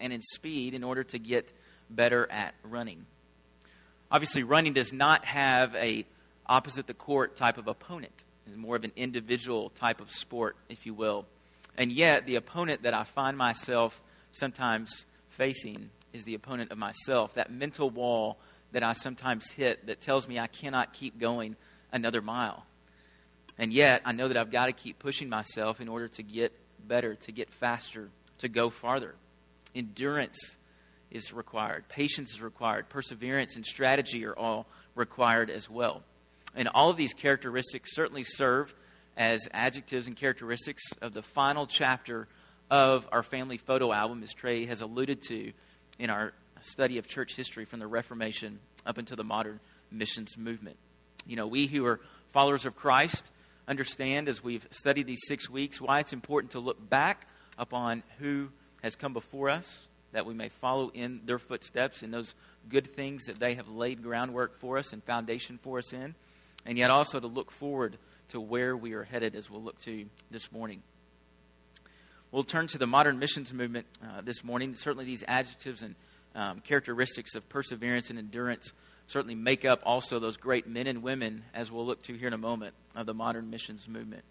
and in speed in order to get better at running. Obviously, running does not have a opposite the court type of opponent. It's more of an individual type of sport, if you will. And yet, the opponent that I find myself sometimes facing is the opponent of myself. That mental wall that I sometimes hit that tells me I cannot keep going another mile. And yet, I know that I've got to keep pushing myself in order to get better, to get faster, to go farther. Endurance is required, patience is required, perseverance and strategy are all required as well. And all of these characteristics certainly serve as adjectives and characteristics of the final chapter of our family photo album, as Trey has alluded to in our study of church history from the Reformation up into the modern missions movement. You know, we who are followers of Christ understand as we've studied these six weeks why it's important to look back upon who has come before us, that we may follow in their footsteps in those good things that they have laid groundwork for us and foundation for us in, and yet also to look forward to where we are headed as we'll look to this morning. We'll turn to the modern missions movement uh, this morning. Certainly, these adjectives and um, characteristics of perseverance and endurance certainly make up also those great men and women, as we'll look to here in a moment, of the modern missions movement.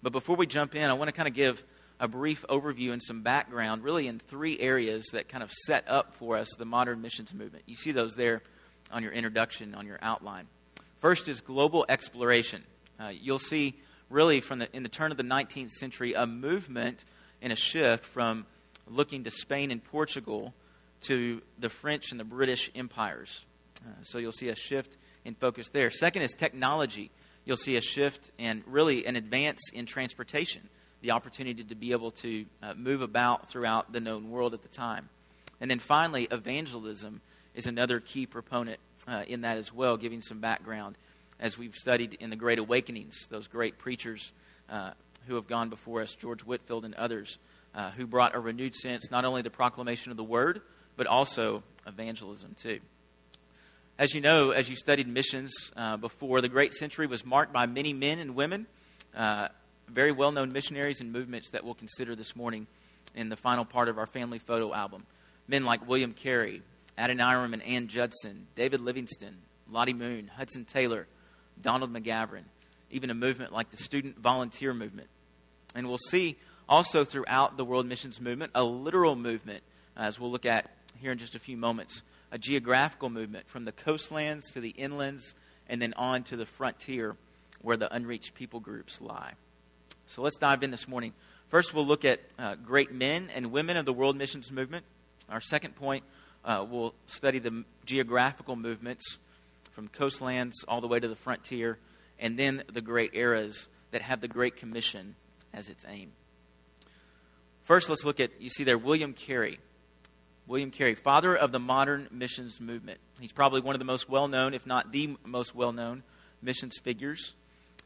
But before we jump in, I want to kind of give a brief overview and some background, really in three areas that kind of set up for us the modern missions movement. You see those there on your introduction, on your outline. First is global exploration. Uh, you'll see, really, from the, in the turn of the 19th century, a movement and a shift from looking to Spain and Portugal to the French and the British empires. Uh, so you'll see a shift in focus there. Second is technology. You'll see a shift and really an advance in transportation the opportunity to be able to uh, move about throughout the known world at the time. And then finally, evangelism is another key proponent uh, in that as well, giving some background as we've studied in the Great Awakenings, those great preachers uh, who have gone before us, George Whitefield and others, uh, who brought a renewed sense, not only the proclamation of the word, but also evangelism too. As you know, as you studied missions uh, before, the Great Century was marked by many men and women uh, very well known missionaries and movements that we'll consider this morning in the final part of our family photo album. Men like William Carey, Adoniram and Ann Judson, David Livingstone, Lottie Moon, Hudson Taylor, Donald McGavran, even a movement like the Student Volunteer Movement. And we'll see also throughout the World Missions Movement a literal movement, uh, as we'll look at here in just a few moments, a geographical movement from the coastlands to the inlands and then on to the frontier where the unreached people groups lie. So let's dive in this morning. First, we'll look at uh, great men and women of the world missions movement. Our second point, uh, we'll study the geographical movements from coastlands all the way to the frontier, and then the great eras that have the Great Commission as its aim. First, let's look at, you see there, William Carey. William Carey, father of the modern missions movement. He's probably one of the most well known, if not the most well known, missions figures.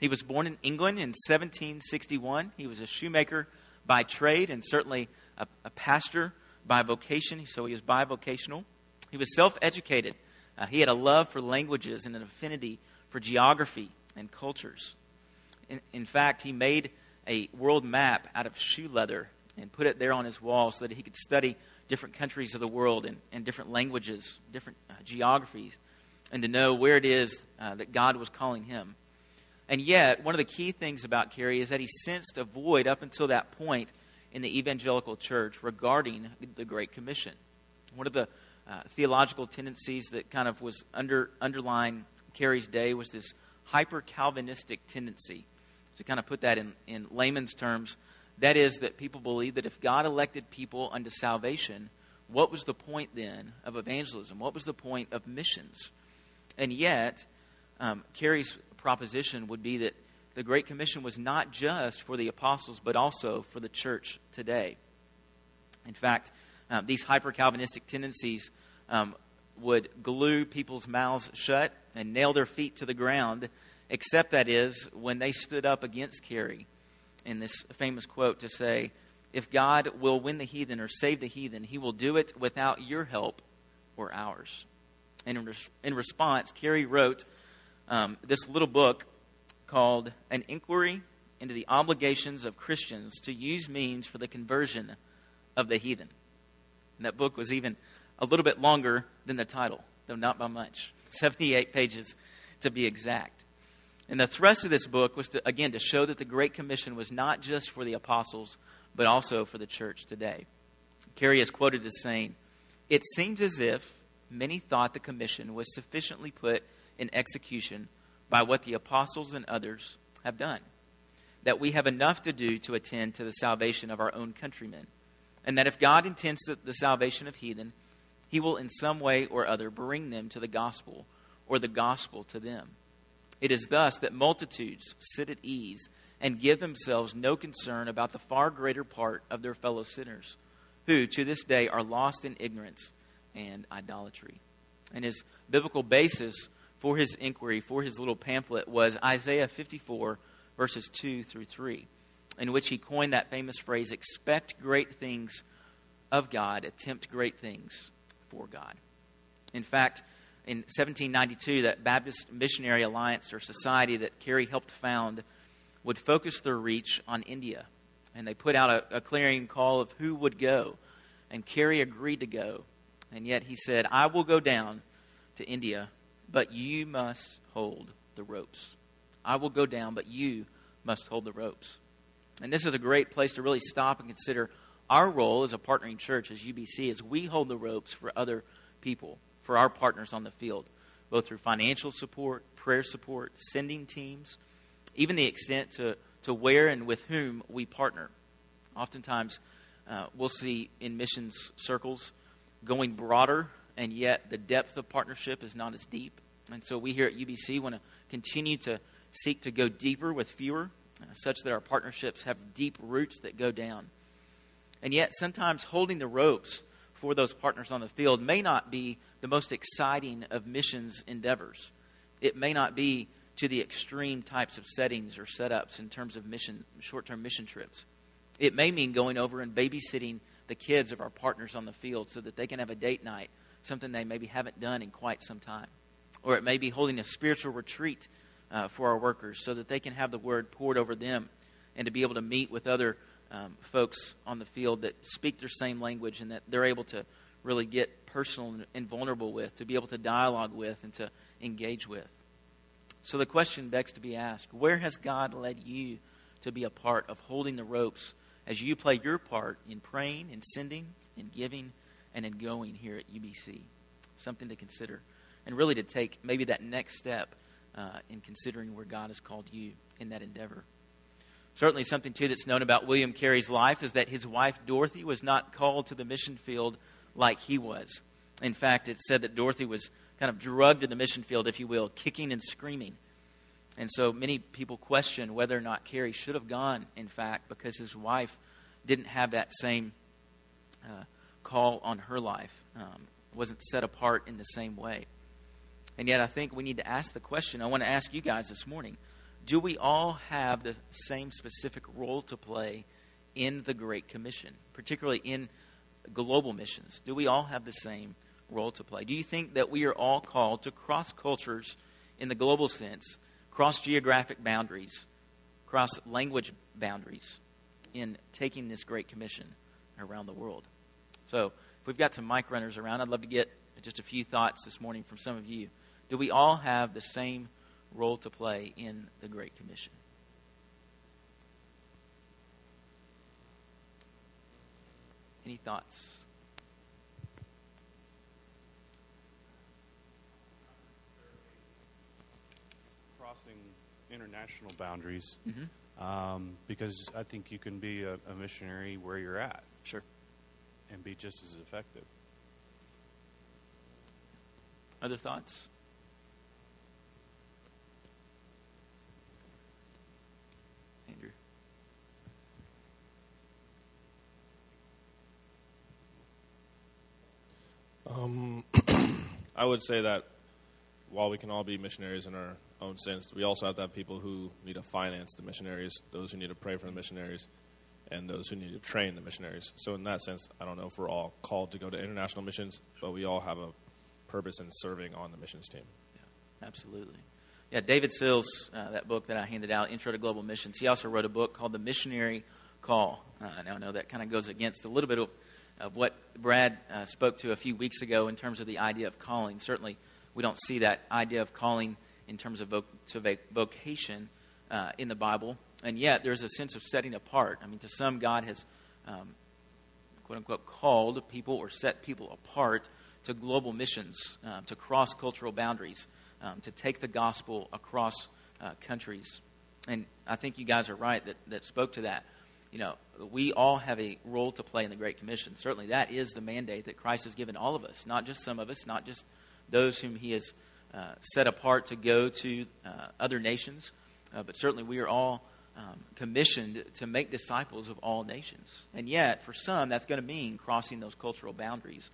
He was born in England in 1761. He was a shoemaker by trade and certainly a, a pastor by vocation, so he was bivocational. He was self educated. Uh, he had a love for languages and an affinity for geography and cultures. In, in, fact, he made a world map out of shoe leather and put it there on his wall so that he could study different countries of the world and, and different languages, different uh, geographies, and to know where it is uh, that God was calling him. And yet, one of the key things about Carey is that he sensed a void up until that point in the evangelical church regarding the Great Commission. One of the uh, theological tendencies that kind of was under underlying Carey's day was this hyper Calvinistic tendency. To kind of put that in, in layman's terms, that is, that people believe that if God elected people unto salvation, what was the point then of evangelism? What was the point of missions? And yet, um, Carey's proposition would be that the Great Commission was not just for the apostles, but also for the church today. In fact, um, these hyper Calvinistic tendencies um, would glue people's mouths shut and nail their feet to the ground, except that is when they stood up against Carey in this famous quote to say, If God will win the heathen or save the heathen, he will do it without your help or ours. And in, res- in response, Carey wrote um, this little book called An Inquiry into the Obligations of Christians to Use Means for the Conversion of the Heathen. And that book was even a little bit longer than the title, though not by much 78 pages to be exact. And the thrust of this book was, to, again, to show that the Great Commission was not just for the apostles, but also for the church today. Carey is quoted as saying, It seems as if many thought the commission was sufficiently put in execution by what the apostles and others have done, that we have enough to do to attend to the salvation of our own countrymen, and that if God intends the salvation of heathen, he will in some way or other bring them to the gospel, or the gospel to them. It is thus that multitudes sit at ease and give themselves no concern about the far greater part of their fellow sinners, who to this day are lost in ignorance and idolatry. And his biblical basis for his inquiry, for his little pamphlet, was Isaiah 54, verses 2 through 3, in which he coined that famous phrase expect great things of God, attempt great things for God. In fact, in 1792, that Baptist Missionary Alliance or society that Carey helped found would focus their reach on India. And they put out a, a clearing call of who would go. And Carey agreed to go. And yet he said, I will go down to India, but you must hold the ropes. I will go down, but you must hold the ropes. And this is a great place to really stop and consider our role as a partnering church, as UBC, as we hold the ropes for other people, for our partners on the field, both through financial support, prayer support, sending teams, even the extent to, to where and with whom we partner. Oftentimes, uh, we'll see in missions circles going broader, and yet the depth of partnership is not as deep. And so we here at UBC want to continue to seek to go deeper with fewer, uh, such that our partnerships have deep roots that go down. And yet, sometimes holding the ropes for those partners on the field may not be the most exciting of missions endeavors. It may not be to the extreme types of settings or setups in terms of mission short-term mission trips. It may mean going over and babysitting the kids of our partners on the field so that they can have a date night, something they maybe haven't done in quite some time. Or it may be holding a spiritual retreat uh, for our workers so that they can have the word poured over them and to be able to meet with other um, folks on the field that speak their same language and that they're able to really get personal and vulnerable with, to be able to dialogue with and to engage with. So the question begs to be asked where has God led you to be a part of holding the ropes as you play your part in praying, in sending, in giving, and in going here at UBC? Something to consider. And really to take maybe that next step uh, in considering where God has called you in that endeavor. Certainly, something too that's known about William Carey's life is that his wife Dorothy was not called to the mission field like he was. In fact, it said that Dorothy was kind of drugged to the mission field, if you will, kicking and screaming. And so many people question whether or not Carey should have gone, in fact, because his wife didn't have that same uh, call on her life, um, wasn't set apart in the same way. And yet, I think we need to ask the question I want to ask you guys this morning do we all have the same specific role to play in the Great Commission, particularly in global missions? Do we all have the same role to play? Do you think that we are all called to cross cultures in the global sense, cross geographic boundaries, cross language boundaries in taking this Great Commission around the world? So, if we've got some mic runners around, I'd love to get just a few thoughts this morning from some of you. Do we all have the same role to play in the Great Commission? Any thoughts? Crossing international boundaries, mm-hmm. um, because I think you can be a, a missionary where you're at. Sure. And be just as effective. Other thoughts? Andrew. Um, I would say that while we can all be missionaries in our own sense, we also have to have people who need to finance the missionaries, those who need to pray for the missionaries, and those who need to train the missionaries. So, in that sense, I don't know if we're all called to go to international missions, but we all have a purpose in serving on the missions team. Yeah, absolutely. Yeah, David Sills, uh, that book that I handed out, Intro to Global Missions, he also wrote a book called The Missionary Call. Uh, now, I know that kind of goes against a little bit of of what Brad uh, spoke to a few weeks ago in terms of the idea of calling. Certainly, we don't see that idea of calling in terms of voc- to vocation uh, in the Bible, and yet there's a sense of setting apart. I mean, to some, God has um, quote unquote called people or set people apart to global missions, um, to cross cultural boundaries, um, to take the gospel across uh, countries. And I think you guys are right that, that spoke to that. You know, we all have a role to play in the Great Commission. Certainly, that is the mandate that Christ has given all of us, not just some of us, not just those whom He has uh, set apart to go to uh, other nations, uh, but certainly we are all um, commissioned to make disciples of all nations. And yet, for some, that's going to mean crossing those cultural boundaries.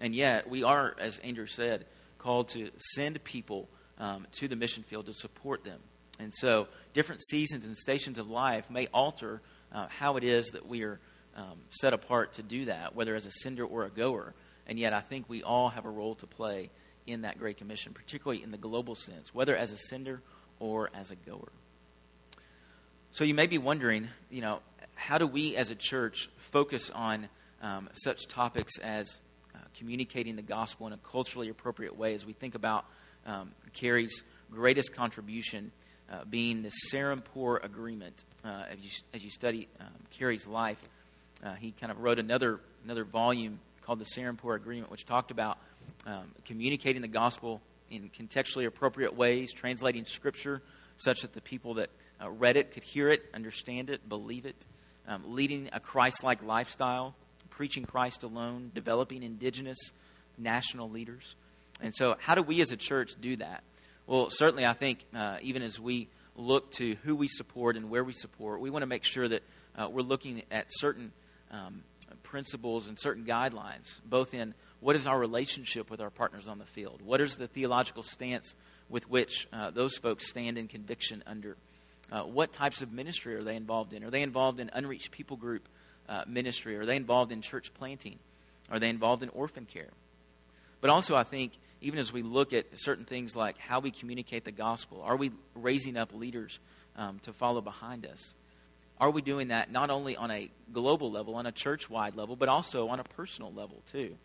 And yet, we are, as Andrew said, called to send people um, to the mission field to support them. And so, different seasons and stations of life may alter uh, how it is that we are um, set apart to do that, whether as a sender or a goer. And yet, I think we all have a role to play in that Great Commission, particularly in the global sense, whether as a sender or as a goer. So, you may be wondering, you know, how do we as a church focus on um, such topics as uh, communicating the gospel in a culturally appropriate way as we think about um, Carey's greatest contribution uh, being the Serampore Agreement. Uh, as, you, as you study um, Carey's life, uh, he kind of wrote another, another volume called the Serampore Agreement, which talked about um, communicating the gospel in contextually appropriate ways, translating scripture such that the people that uh, read it could hear it, understand it, believe it, um, leading a Christ like lifestyle, preaching Christ alone, developing indigenous national leaders. And so, how do we as a church do that? Well, certainly, I think uh, even as we look to who we support and where we support, we want to make sure that uh, we're looking at certain um, principles and certain guidelines, both in what is our relationship with our partners on the field, what is the theological stance with which uh, those folks stand in conviction under, uh, what types of ministry are they involved in? Are they involved in unreached people group uh, ministry? Are they involved in church planting? Are they involved in orphan care? But also, I think, even as we look at certain things like how we communicate the gospel, are we raising up leaders um, to follow behind us? Are we doing that not only on a global level, on a church wide level, but also on a personal level, too?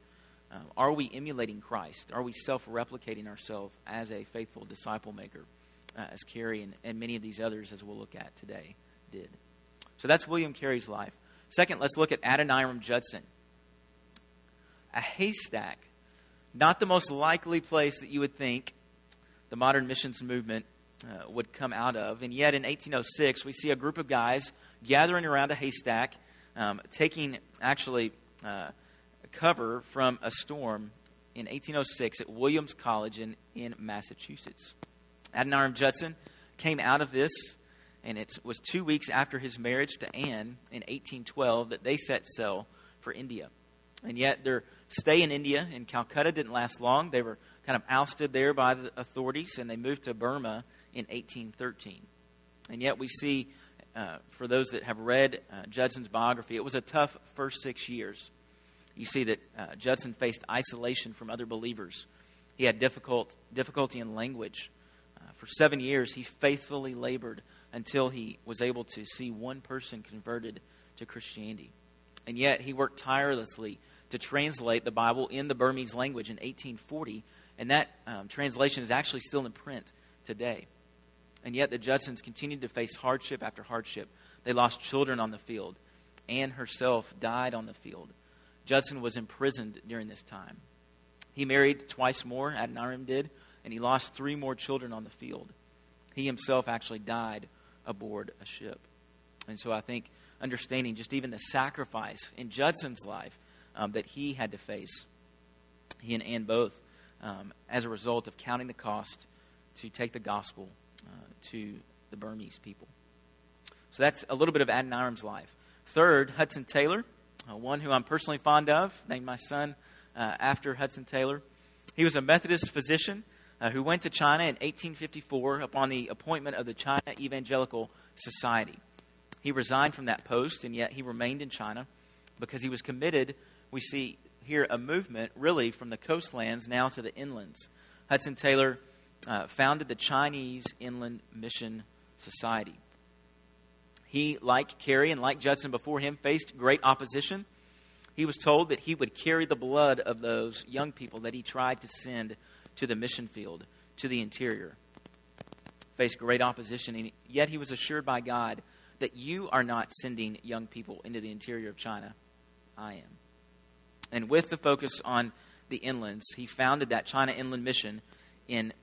Um, are we emulating Christ? Are we self replicating ourselves as a faithful disciple maker, uh, as Carey and, and many of these others, as we'll look at today, did? So that's William Carey's life. Second, let's look at Adoniram Judson. A haystack, not the most likely place that you would think the modern missions movement uh, would come out of. And yet in 1806, we see a group of guys gathering around a haystack, um, taking actually uh, cover from a storm in 1806 at Williams College in, in Massachusetts. Adoniram Judson came out of this and it was two weeks after his marriage to Ann in 1812 that they set sail for India. And yet their stay in India, in Calcutta, didn't last long. They were kind of ousted there by the authorities, and they moved to Burma in 1813. And yet we see, uh, for those that have read uh, Judson's biography, it was a tough first six years. You see that uh, Judson faced isolation from other believers. He had difficult, difficulty in language. For seven years, he faithfully labored until he was able to see one person converted to Christianity. And yet, he worked tirelessly to translate the Bible in the Burmese language in 1840, and that um, translation is actually still in print today. And yet, the Judsons continued to face hardship after hardship. They lost children on the field. Ann herself died on the field. Judson was imprisoned during this time. He married twice more, Adoniram did, and he lost three more children on the field. He himself actually died aboard a ship. And so I think understanding just even the sacrifice in Judson's life um, that he had to face, he and Ann both, um, as a result of counting the cost to take the gospel uh, to the Burmese people. So that's a little bit of Adoniram's life. Third, Hudson Taylor, uh, one who I'm personally fond of, named my son uh, after Hudson Taylor. He was a Methodist physician uh, who went to China in 1854 upon the appointment of the China Evangelical Society. He resigned from that post, and yet he remained in China because he was committed. We see here a movement really from the coastlands now to the inlands. Hudson Taylor uh, founded the Chinese Inland Mission Society. He, like Carey and like Judson before him, faced great opposition. he was told that he would carry the blood of those young people that he tried to send to the mission field, to the interior. Faced great opposition, and yet he was assured by God that you are not sending young people into the interior of China. I am. And with the focus on the inlands, he founded that China Inland Mission in,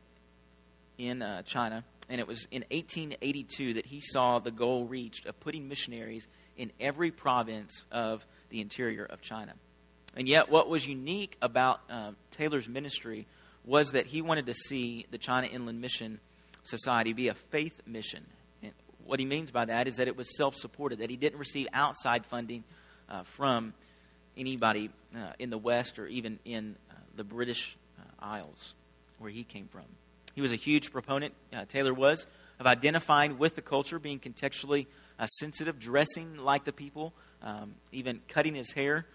in uh, China. And it was in 1882 that he saw the goal reached of putting missionaries in every province of the interior of China. And yet, what was unique about uh, Taylor's ministry was that he wanted to see the China Inland Mission Society be a faith mission. And what he means by that is that it was self supported, that he didn't receive outside funding uh, from anybody uh, in the West or even in uh, the British uh, Isles where he came from. He was a huge proponent, uh, Taylor was, of identifying with the culture, being contextually uh, sensitive, dressing like the people, um, even cutting his hair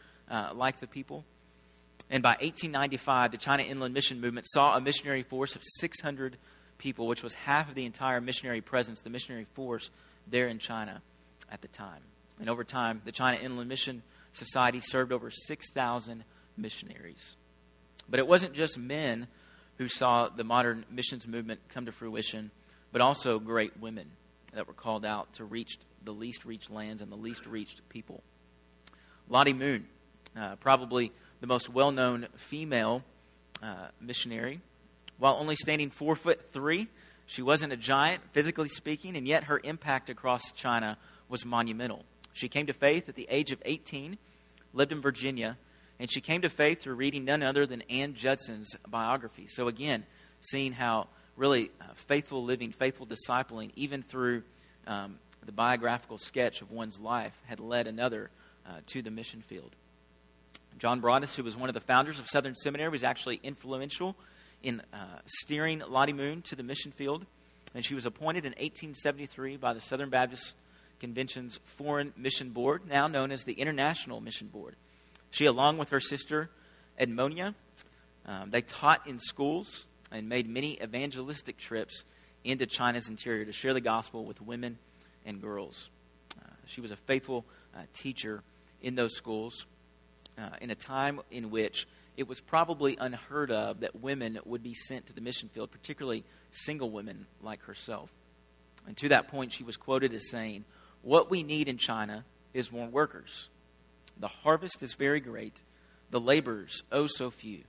like the people. And by 1895, the China Inland Mission Movement saw a missionary force of 600 people, which was half of the entire missionary presence, the missionary force there in China at the time. And over time, the China Inland Mission Society served over 6,000 missionaries. But it wasn't just men who saw the modern missions movement come to fruition, but also great women that were called out to reach the least reached lands and the least reached people. Lottie Moon, uh, probably the most well known female uh, missionary. While only standing four foot three, she wasn't a giant, physically speaking, and yet her impact across China was monumental. She came to faith at the age of 18, lived in Virginia, and she came to faith through reading none other than Ann Judson's biography. So, again, seeing how really uh, faithful living, faithful discipling, even through um, the biographical sketch of one's life, had led another uh, to the mission field. John Broadus, who was one of the founders of Southern Seminary, was actually influential in uh, steering Lottie Moon to the mission field. And she was appointed in 1873 by the Southern Baptist Convention's Foreign Mission Board, now known as the International Mission Board. She, along with her sister Edmonia, um, they taught in schools and made many evangelistic trips into China's interior to share the gospel with women and girls. Uh, she was a faithful uh, teacher in those schools uh, in a time in which it was probably unheard of that women would be sent to the mission field, particularly single women like herself. And to that point, she was quoted as saying, What we need in China is more workers. The harvest is very great, the laborers, oh so few.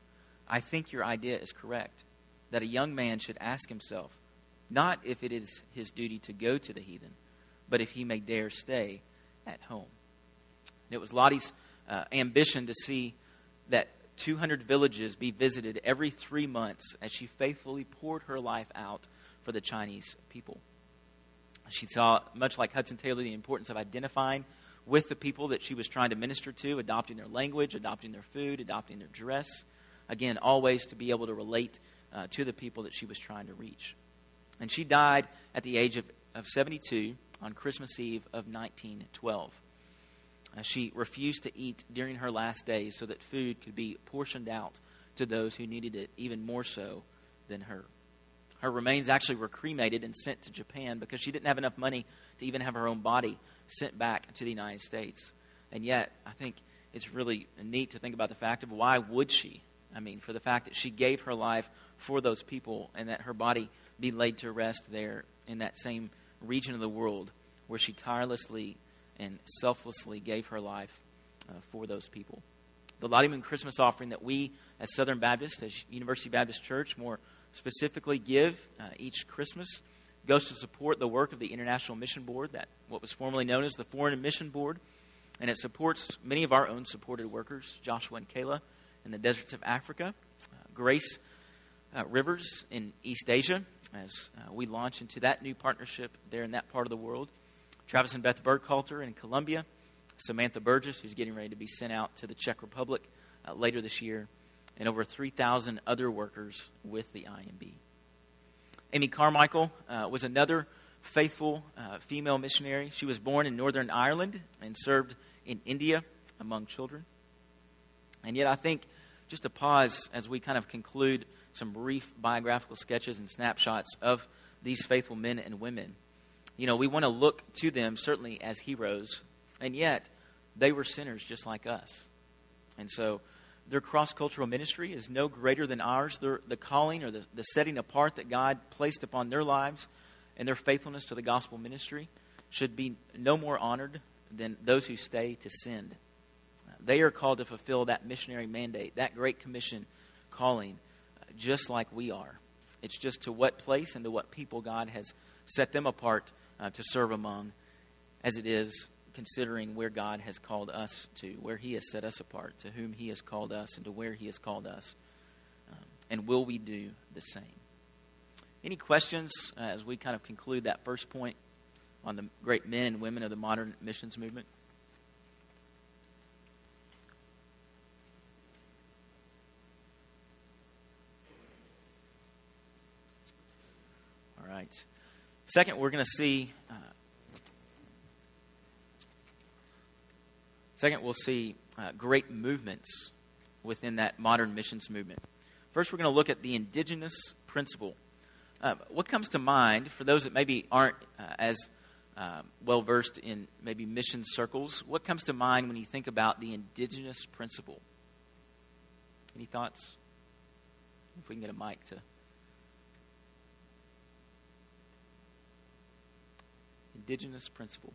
I think your idea is correct that a young man should ask himself not if it is his duty to go to the heathen, but if he may dare stay at home. it was Lottie's uh, ambition to see that 200 villages be visited every three months as she faithfully poured her life out for the Chinese people. She saw, much like Hudson Taylor, the importance of identifying with the people that she was trying to minister to, adopting their language, adopting their food, adopting their dress. Again, always to be able to relate uh, to the people that she was trying to reach. And she died at the age of, of 72 on Christmas Eve of 1912. Uh, she refused to eat during her last days so that food could be portioned out to those who needed it even more so than her. Her remains actually were cremated and sent to Japan because she didn't have enough money to even have her own body sent back to the United States. And yet, I think it's really neat to think about the fact of why would she? I mean, for the fact that she gave her life for those people and that her body be laid to rest there in that same region of the world where she tirelessly and selflessly gave her life uh, for those people. The Lottie Christmas offering that we, as Southern Baptist, as University Baptist Church, more specifically give uh, each Christmas, goes to support the work of the International Mission Board, that what was formerly known as the Foreign Mission Board, and it supports many of our own supported workers, Joshua and Kayla, in the deserts of Africa, uh, Grace uh, Rivers in East Asia, as uh, we launch into that new partnership there in that part of the world. Travis and Beth Burkhalter in Colombia, Samantha Burgess, who's getting ready to be sent out to the Czech Republic uh, later this year, and over 3,000 other workers with the IMB. Amy Carmichael uh, was another faithful uh, female missionary. She was born in Northern Ireland and served in India among children. And yet, I think just to pause as we kind of conclude some brief biographical sketches and snapshots of these faithful men and women. You know, we want to look to them certainly as heroes, and yet they were sinners just like us. And so their cross cultural ministry is no greater than ours. Their, the calling or the, the setting apart that God placed upon their lives and their faithfulness to the gospel ministry should be no more honored than those who stay to send. They are called to fulfill that missionary mandate, that great commission calling, just like we are. It's just to what place and to what people God has set them apart uh, to serve among, as it is considering where God has called us to, where He has set us apart, to whom He has called us, and to where He has called us. Um, and will we do the same? Any questions uh, as we kind of conclude that first point on the great men and women of the modern missions movement? All right. Second, we're going to see. Uh, second, we'll see uh, great movements within that modern missions movement. First, we're going to look at the indigenous principle. Uh, what comes to mind for those that maybe aren't uh, as uh, well versed in maybe mission circles? What comes to mind when you think about the indigenous principle? Any thoughts? If we can get a mic to. Indigenous principle.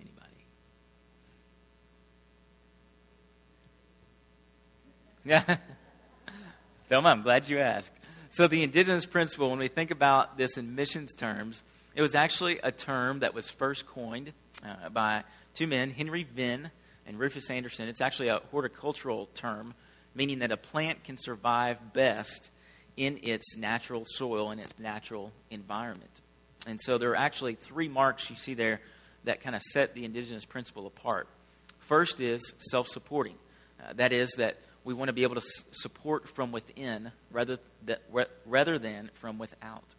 Anybody? Yeah. Thelma, I'm glad you asked. So, the indigenous principle, when we think about this in missions terms, it was actually a term that was first coined uh, by two men, Henry Venn and Rufus Anderson. It's actually a horticultural term, meaning that a plant can survive best in its natural soil and its natural environment. And so there are actually three marks you see there that kind of set the indigenous principle apart. First is self supporting. Uh, that is, that we want to be able to s- support from within rather, that, rather than from without.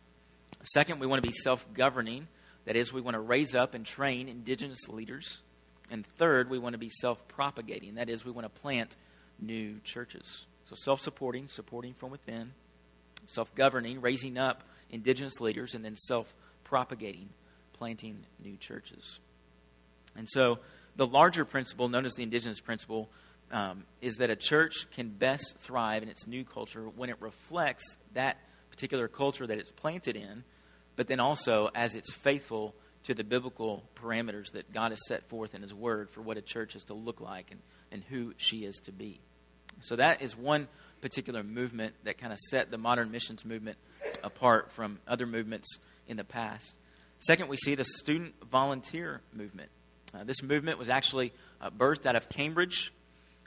Second, we want to be self governing. That is, we want to raise up and train indigenous leaders. And third, we want to be self propagating. That is, we want to plant new churches. So self supporting, supporting from within, self governing, raising up indigenous leaders, and then self propagating, planting new churches. And so the larger principle, known as the indigenous principle, um, is that a church can best thrive in its new culture when it reflects that particular culture that it's planted in, but then also as it's faithful to the biblical parameters that God has set forth in His Word for what a church is to look like and, and who she is to be. So that is one particular movement that kind of set the modern missions movement apart from other movements in the past. Second, we see the student volunteer movement. Uh, this movement was actually uh, birthed out of Cambridge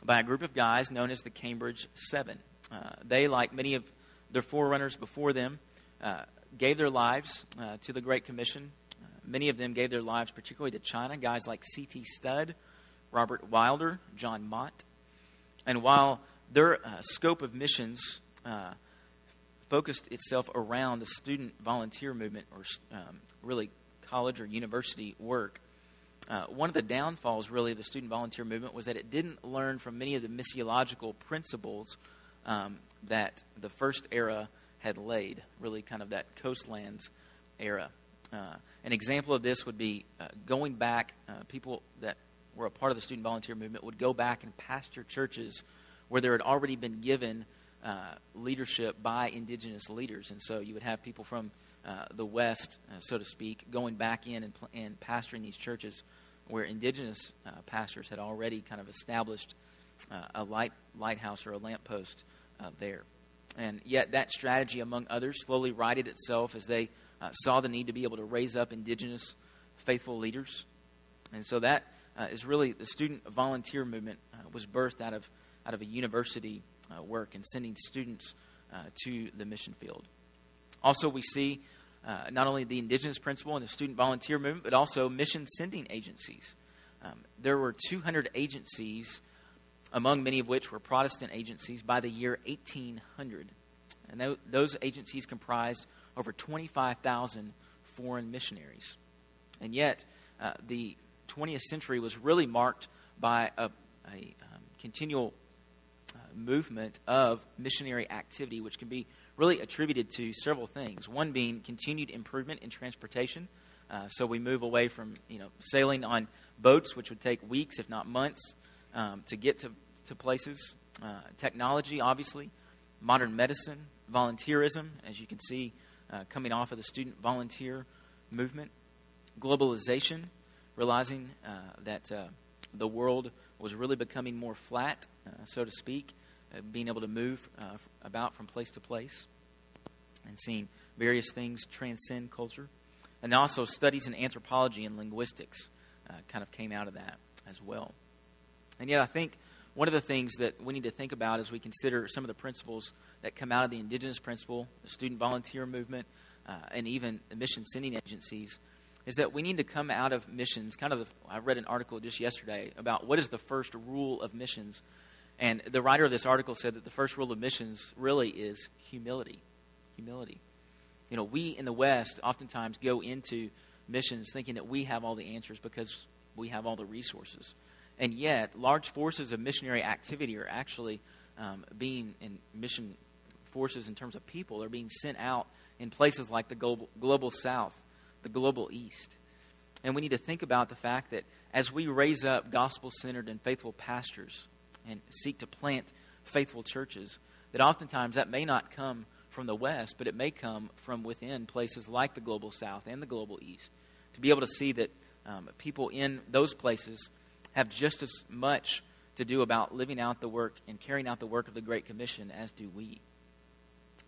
by a group of guys known as the Cambridge Seven. Uh, they, like many of their forerunners before them, uh, gave their lives uh, to the Great Commission Many of them gave their lives particularly to China, guys like C.T. Studd, Robert Wilder, John Mott. And while their uh, scope of missions uh, focused itself around the student volunteer movement, or um, really college or university work, uh, one of the downfalls, really, of the student volunteer movement was that it didn't learn from many of the missiological principles um, that the first era had laid, really, kind of that coastlands era. Uh, an example of this would be uh, going back, uh, people that were a part of the student volunteer movement would go back and pastor churches where there had already been given uh, leadership by indigenous leaders. And so you would have people from uh, the West, so to speak, going back in and, and pastoring these churches where indigenous pastors had already kind of established a light, lighthouse or a lamppost there. And yet, that strategy, among others, slowly righted itself as they uh, saw the need to be able to raise up indigenous faithful leaders. And so that uh, is really the student volunteer movement uh, was birthed out of, out of a university uh, work and sending students uh, to the mission field. Also, we see uh, not only the indigenous principle and the student volunteer movement, but also mission sending agencies. Um, there were 200 agencies, among many of which were Protestant agencies, by the year 1800. And th- those agencies comprised over 25,000 foreign missionaries. And yet, uh, the 20th century was really marked by a, a um, continual uh, movement of missionary activity, which can be really attributed to several things. One being continued improvement in transportation. Uh, so we move away from you know sailing on boats, which would take weeks, if not months, um, to get to, to places. Uh, technology, obviously, modern medicine, volunteerism, as you can see, uh, coming off of the student volunteer movement, globalization, realizing uh, that uh, the world was really becoming more flat, uh, so to speak, uh, being able to move uh, about from place to place, and seeing various things transcend culture. And also, studies in anthropology and linguistics kind of came out of that as well. And yet, I think one of the things that we need to think about as we consider some of the principles that come out of the indigenous principle, the student volunteer movement, uh, and even the mission sending agencies is that we need to come out of missions. Kind of, the, I read an article just yesterday about what is the first rule of missions. And the writer of this article said that the first rule of missions really is humility. Humility. You know, we in the West oftentimes go into missions thinking that we have all the answers because we have all the resources. And yet, large forces of missionary activity are actually um, being in mission forces in terms of people are being sent out in places like the global, global South the global East. And we need to think about the fact that as we raise up gospel centered and faithful pastors and seek to plant faithful churches, that oftentimes that may not come from the West, but it may come from within places like the global South and the global East. To be able to see that um, people in those places have just as much to do about living out the work and carrying out the work of the Great Commission as do we.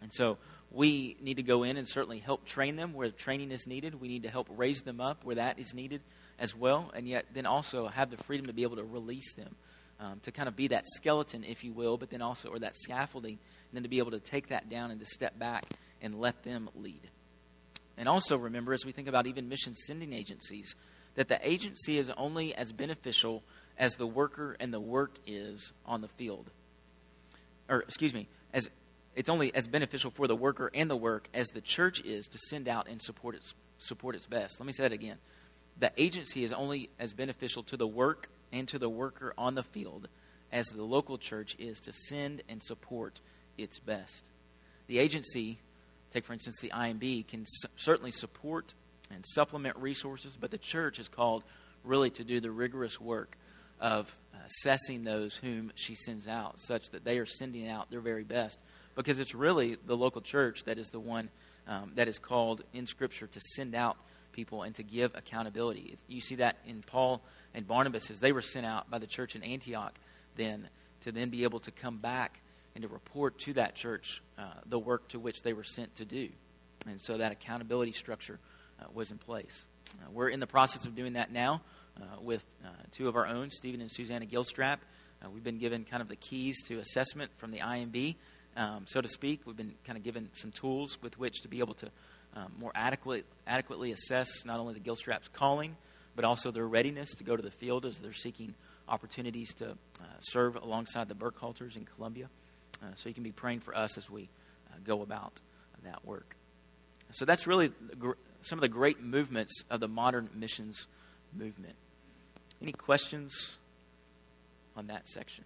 And so we need to go in and certainly help train them where training is needed. We need to help raise them up where that is needed as well, and yet then also have the freedom to be able to release them, um, to kind of be that skeleton, if you will, but then also, or that scaffolding, and then to be able to take that down and to step back and let them lead. And also remember, as we think about even mission sending agencies, that the agency is only as beneficial as the worker and the work is on the field. Or, excuse me, as it's only as beneficial for the worker and the work as the church is to send out and support its support its best. Let me say that again. The agency is only as beneficial to the work and to the worker on the field as the local church is to send and support its best. The agency, take for instance the IMB, can s- certainly support and supplement resources, but the church is called really to do the rigorous work of assessing those whom she sends out, such that they are sending out their very best because it's really the local church that is the one um, that is called in Scripture to send out people and to give accountability. You see that in Paul and Barnabas as they were sent out by the church in Antioch, then to then be able to come back and to report to that church uh, the work to which they were sent to do. And so that accountability structure uh, was in place. Uh, we're in the process of doing that now uh, with uh, two of our own, Stephen and Susanna Gilstrap. Uh, we've been given kind of the keys to assessment from the IMB um, so to speak. We've been kind of given some tools with which to be able to um, more adequately, adequately assess not only the Gilstrap's calling, but also their readiness to go to the field as they're seeking opportunities to uh, serve alongside the Burkhalters in Colombia. Uh, so you can be praying for us as we uh, go about that work. So that's really gr- some of the great movements of the modern missions movement. Any questions on that section?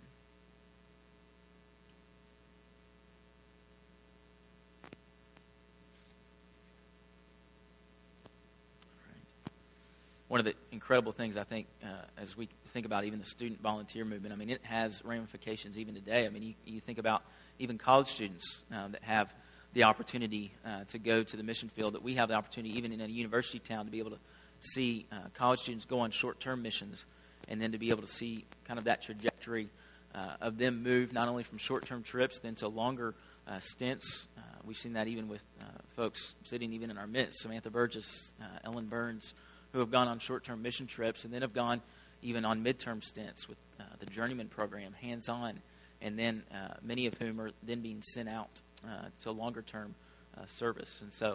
One of the incredible things I think uh, as we think about even the student volunteer movement. I mean, it has ramifications even today. I mean, you, you think about even college students uh, that have the opportunity uh, to go to the mission field. That we have the opportunity, even in a university town, to be able to see uh, college students go on short-term missions, and then to be able to see kind of that trajectory uh, of them move not only from short-term trips then to longer uh, stints. we've seen that even with folks sitting even in our midst, Samantha Burgess, Ellen Burns who have gone on short term mission trips and then have gone even on midterm stints with uh, the journeyman program, hands on, and then uh, many of whom are then being sent out uh, to longer term uh, service. And so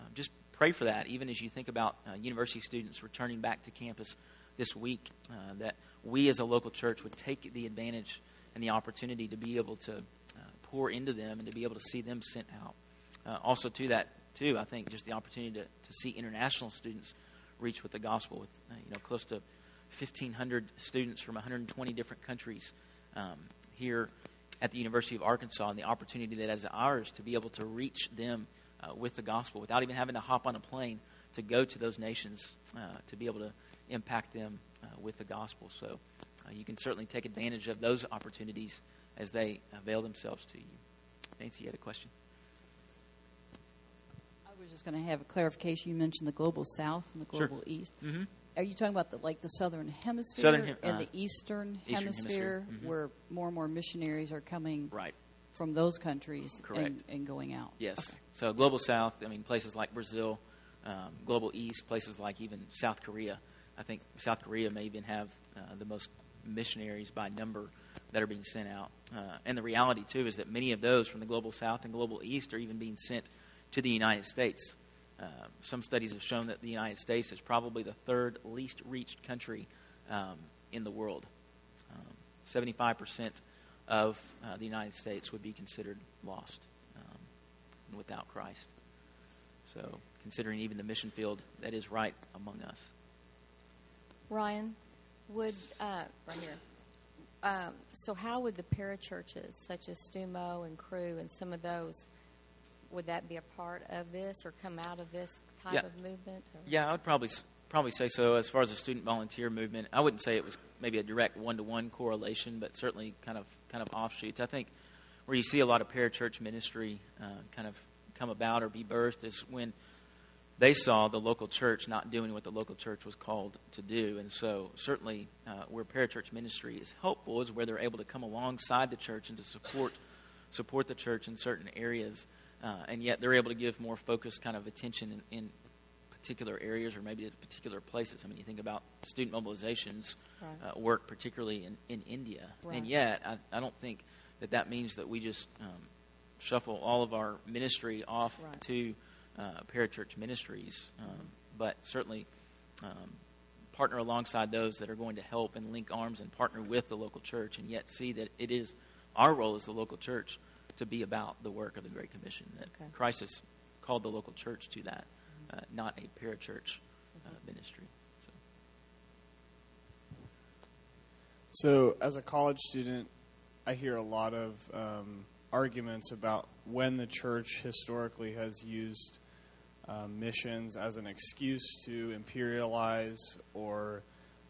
um, just pray for that, even as you think about uh, university students returning back to campus this week, uh, that we as a local church would take the advantage and the opportunity to be able to pour into them and to be able to see them sent out. also, to that, too, I think just the opportunity to, to see international students reach with the gospel with uh, you know close to 1,500 students from 120 different countries um, here at the University of Arkansas and the opportunity that is ours to be able to reach them uh, with the gospel without even having to hop on a plane to go to those nations uh, to be able to impact them uh, with the gospel. So uh, you can certainly take advantage of those opportunities as they avail themselves to you. Nancy, you had a question? Was just going to have a clarification. You mentioned the global south and the Sure. global east. Mm-hmm. Are you talking about the, like the southern hemisphere Southern hem- and uh, the eastern, Eastern hemisphere, hemisphere, mhm. where more and more missionaries are coming Right. from those countries and, and going out? Yes. Okay. So global south, I mean, places like Brazil, um, global east, places like even South Korea. I think South Korea may even have uh, the most missionaries by number that are being sent out. Uh, and the reality, too, is that many of those from the global south and global east are even being sent to the United States. Uh, some studies have shown that the United States is probably the third least reached country um, in the world. Um, 75% of uh, the United States would be considered lost um, without Christ. So, considering even the mission field, that is right among us. Ryan, would uh, right here. Um, so, how would the parachurches, such as Stumo and Cru and some of those, would that be a part of this or come out of this type Yeah. of movement? Or? Yeah, I would probably probably say so. As far as the student volunteer movement, I wouldn't say it was maybe a direct one to one correlation, but certainly kind of kind of offshoots. I think where you see a lot of parachurch ministry uh, kind of come about or be birthed is when they saw the local church not doing what the local church was called to do, and so certainly uh, where parachurch ministry is helpful is where they're able to come alongside the church and to support support the church in certain areas, uh, and yet they're able to give more focused kind of attention in, in particular areas or maybe at particular places. I mean, you think about student mobilizations Right. uh, work, particularly in, in India. Right. And yet, I, I don't think that that means that we just um, shuffle all of our ministry off Right. to uh, parachurch ministries, um, but certainly um, partner alongside those that are going to help and link arms and partner with the local church, and yet see that it is our role as the local church to be about the work of the Great Commission. That Okay. Christ has called the local church to that, uh, not a parachurch uh, ministry. So. So, as a college student, I hear a lot of um, arguments about when the church historically has used um, missions as an excuse to imperialize or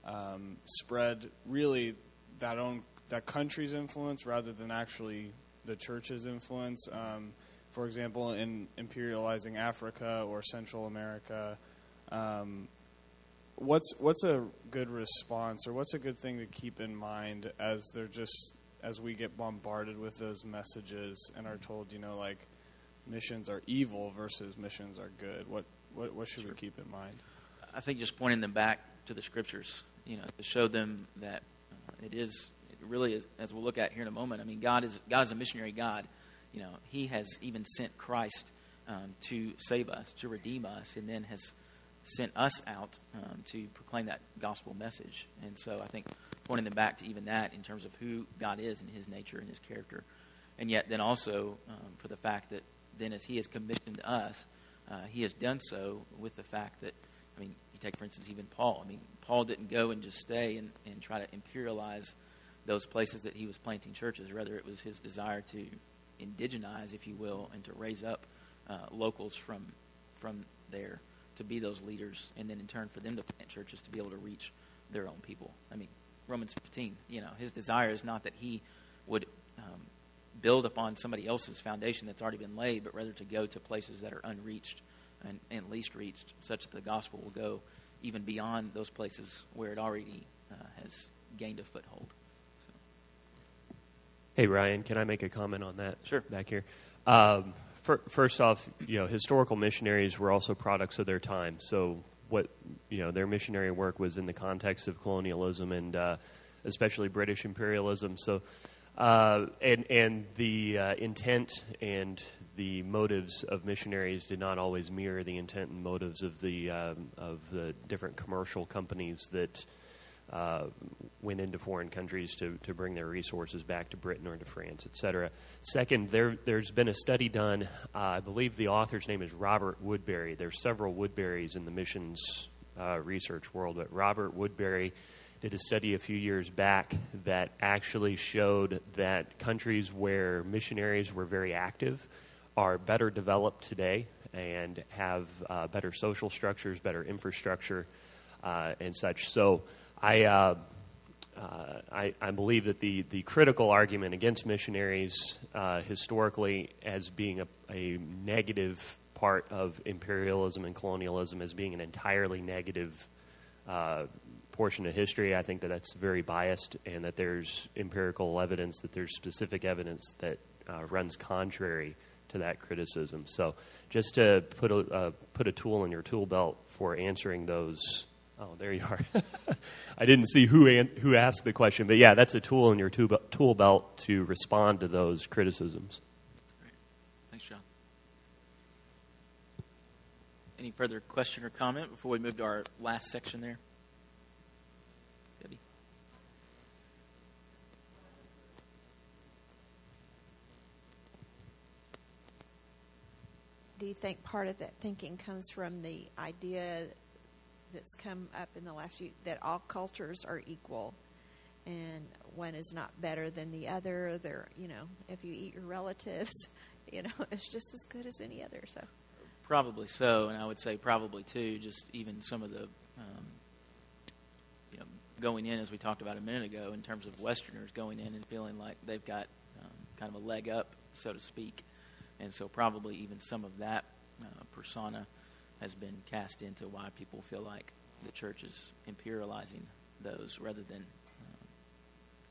um, spread really that own that country's influence rather than actually the church's influence. Um, for example, in imperializing Africa or Central America. Um, what's what's a good response or what's a good thing to keep in mind as they're just as we get bombarded with those messages and are told you know like missions are evil versus missions are good what what, what should Sure. we keep in mind I think just pointing them back to the scriptures, you know, to show them that it is, really as we'll look at here in a moment. I mean, God is God is a missionary God. You know, He has even sent Christ um, to save us, to redeem us, and then has sent us out um, to proclaim that gospel message. And so, I think pointing them back to even that in terms of who God is and His nature and His character, and yet then also um, for the fact that then as He has commissioned us, uh, He has done so with the fact that I mean, you take, for instance, even Paul. I mean, Paul didn't go and just stay and, and try to imperialize those places that he was planting churches. Rather, it was his desire to indigenize, if you will, and to raise up uh, locals from, from there to be those leaders, and then in turn for them to plant churches to be able to reach their own people. I mean, Romans 15, you know, his desire is not that he would um, build upon somebody else's foundation that's already been laid, but rather to go to places that are unreached and, and least reached, such that the gospel will go even beyond those places where it already uh, has gained a foothold. Hey, Ryan, can I make a comment on that? Sure. Back here. Um, fir- first off, you know, historical missionaries were also products of their time. So, what you know, their missionary work was in the context of colonialism and uh, especially British imperialism. So, uh, and and the uh, intent and the motives of missionaries did not always mirror the intent and motives of the um, of the different commercial companies that uh, went into foreign countries to, to bring their resources back to Britain or to France, et cetera. Second, there, there's been a study done. Uh, I believe the author's name is Robert Woodberry. There's several Woodberrys in the missions uh, research world, but Robert Woodberry did a study a few years back that actually showed that countries where missionaries were very active are better developed today and have uh, better social structures, better infrastructure, uh, and such. So I, uh, uh, I, I, believe that the, the critical argument against missionaries uh, historically as being a, a negative part of imperialism and colonialism as being an entirely negative uh, portion of history. I think that that's very biased, and that there's empirical evidence, that there's specific evidence that uh, runs contrary to that criticism. So, just to put a uh, put a tool in your tool belt for answering those. Oh, there you are. I didn't see who an- who asked the question, but yeah, that's a tool in your tool belt to respond to those criticisms. Thanks, John. Any further question or comment before we move to our last section there? Debbie? Do you think part of that thinking comes from the idea that's come up in the last few that all cultures are equal and one is not better than the other. They're, you know, if you eat your relatives, you know, it's just as good as any other. So Probably so, and I would say probably too. Just even some of the, um, you know, going in as we talked about a minute ago, in terms of Westerners going in and feeling like they've got um, kind of a leg up, so to speak, and so probably even some of that uh, persona has been cast into why people feel like the church is imperializing those rather than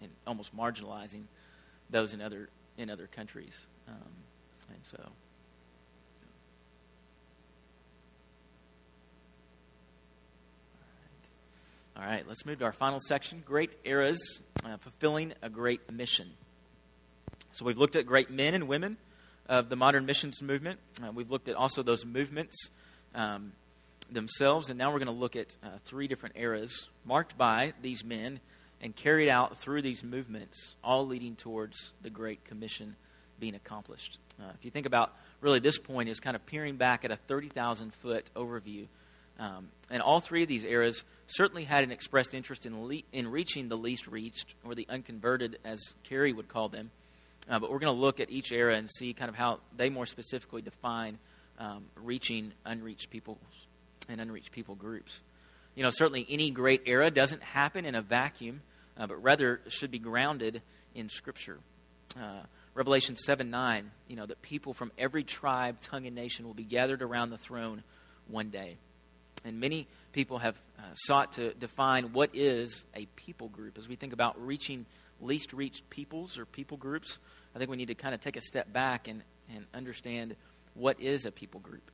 um, almost marginalizing those in other in other countries, um, and so. All right, let's move to our final section Great Eras, uh, fulfilling a great mission. So we've looked at great men and women of the modern missions movement. Uh, we've looked at also those movements um, themselves, and now we're going to look at uh, three different eras marked by these men and carried out through these movements, all leading towards the Great Commission being accomplished. Uh, if you think about really this point is kind of peering back at a 30,000 foot overview um, and all three of these eras certainly had an expressed interest in, le- in reaching the least reached, or the unconverted, as Carey would call them. Uh, but we're going to look at each era and see kind of how they more specifically define um, reaching unreached people and unreached people groups. You know, certainly any great era doesn't happen in a vacuum, uh, but rather should be grounded in Scripture. Uh, Revelation 7 9, you know, that people from every tribe, tongue, and nation will be gathered around the throne one day. And many people have uh, sought to define what is a people group. As we think about reaching least reached peoples or people groups, I think we need to kind of take a step back and, and understand what is a people group.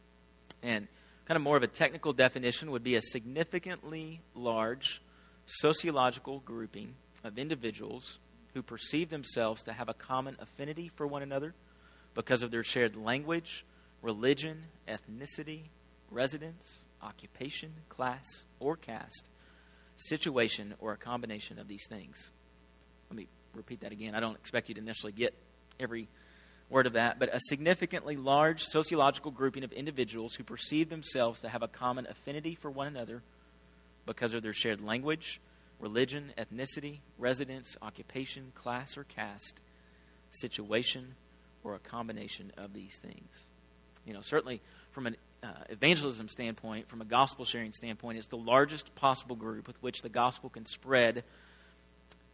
And kind of more of a technical definition would be a significantly large sociological grouping of individuals who perceive themselves to have a common affinity for one another because of their shared language, religion, ethnicity, residence, occupation, class, or caste, situation, or a combination of these things. Let me repeat that again. I don't expect you to initially get every word of that, but a significantly large sociological grouping of individuals who perceive themselves to have a common affinity for one another because of their shared language, religion, ethnicity, residence, occupation, class, or caste, situation, or a combination of these things. You know, certainly from an uh, evangelism standpoint, from a gospel sharing standpoint, it's the largest possible group with which the gospel can spread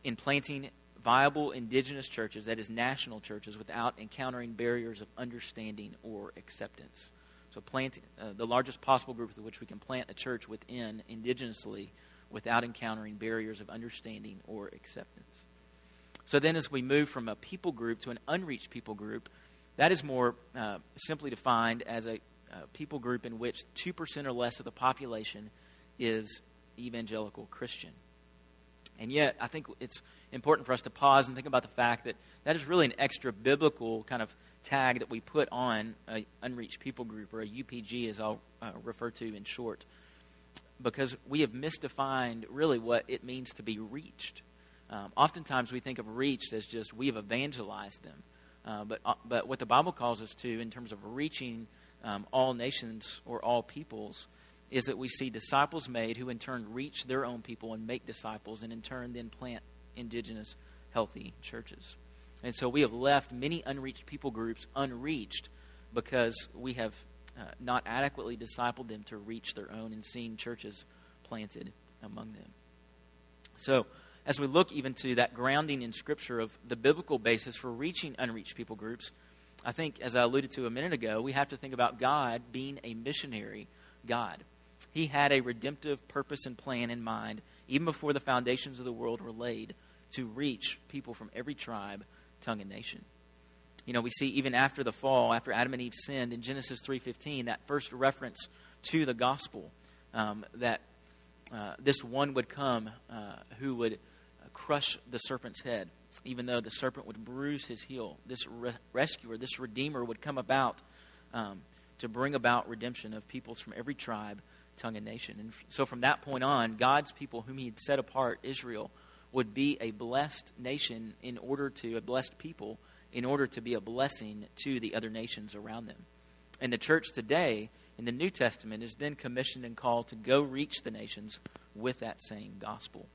in planting viable indigenous churches, that is, national churches, without encountering barriers of understanding or acceptance. So, planting uh, the largest possible group with which we can plant a church within indigenously without encountering barriers of understanding or acceptance. So, then as we move from a people group to an unreached people group, that is more uh, simply defined as a people group in which 2% or less of the population is evangelical Christian. And yet, I think it's important for us to pause and think about the fact that that is really an extra biblical kind of tag that we put on a unreached people group, or a UPG, as I'll uh, refer to in short, because we have misdefined really what it means to be reached. Um, oftentimes, we think of reached as just we have evangelized them, uh, but uh, but what the Bible calls us to in terms of reaching um, all nations or all peoples is that we see disciples made who in turn reach their own people and make disciples and in turn then plant indigenous healthy churches. And so we have left many unreached people groups unreached because we have uh, not adequately discipled them to reach their own and seen churches planted among them. So, as we look even to that grounding in Scripture of the biblical basis for reaching unreached people groups, I think, as I alluded to a minute ago, we have to think about God being a missionary God. He had a redemptive purpose and plan in mind, even before the foundations of the world were laid, to reach people from every tribe, tongue, and nation. You know, we see even after the fall, after Adam and Eve sinned in Genesis 3:15, that first reference to the gospel, um, that uh, this one would come uh, who would crush the serpent's head, even though the serpent would bruise his heel. This re- rescuer, this redeemer, would come about um, to bring about redemption of peoples from every tribe, tongue, and nation. And so from that point on, God's people, whom He had set apart, Israel, would be a blessed nation in order to, a blessed people, in order to be a blessing to the other nations around them. And the church today, in the New Testament, is then commissioned and called to go reach the nations with that same gospel.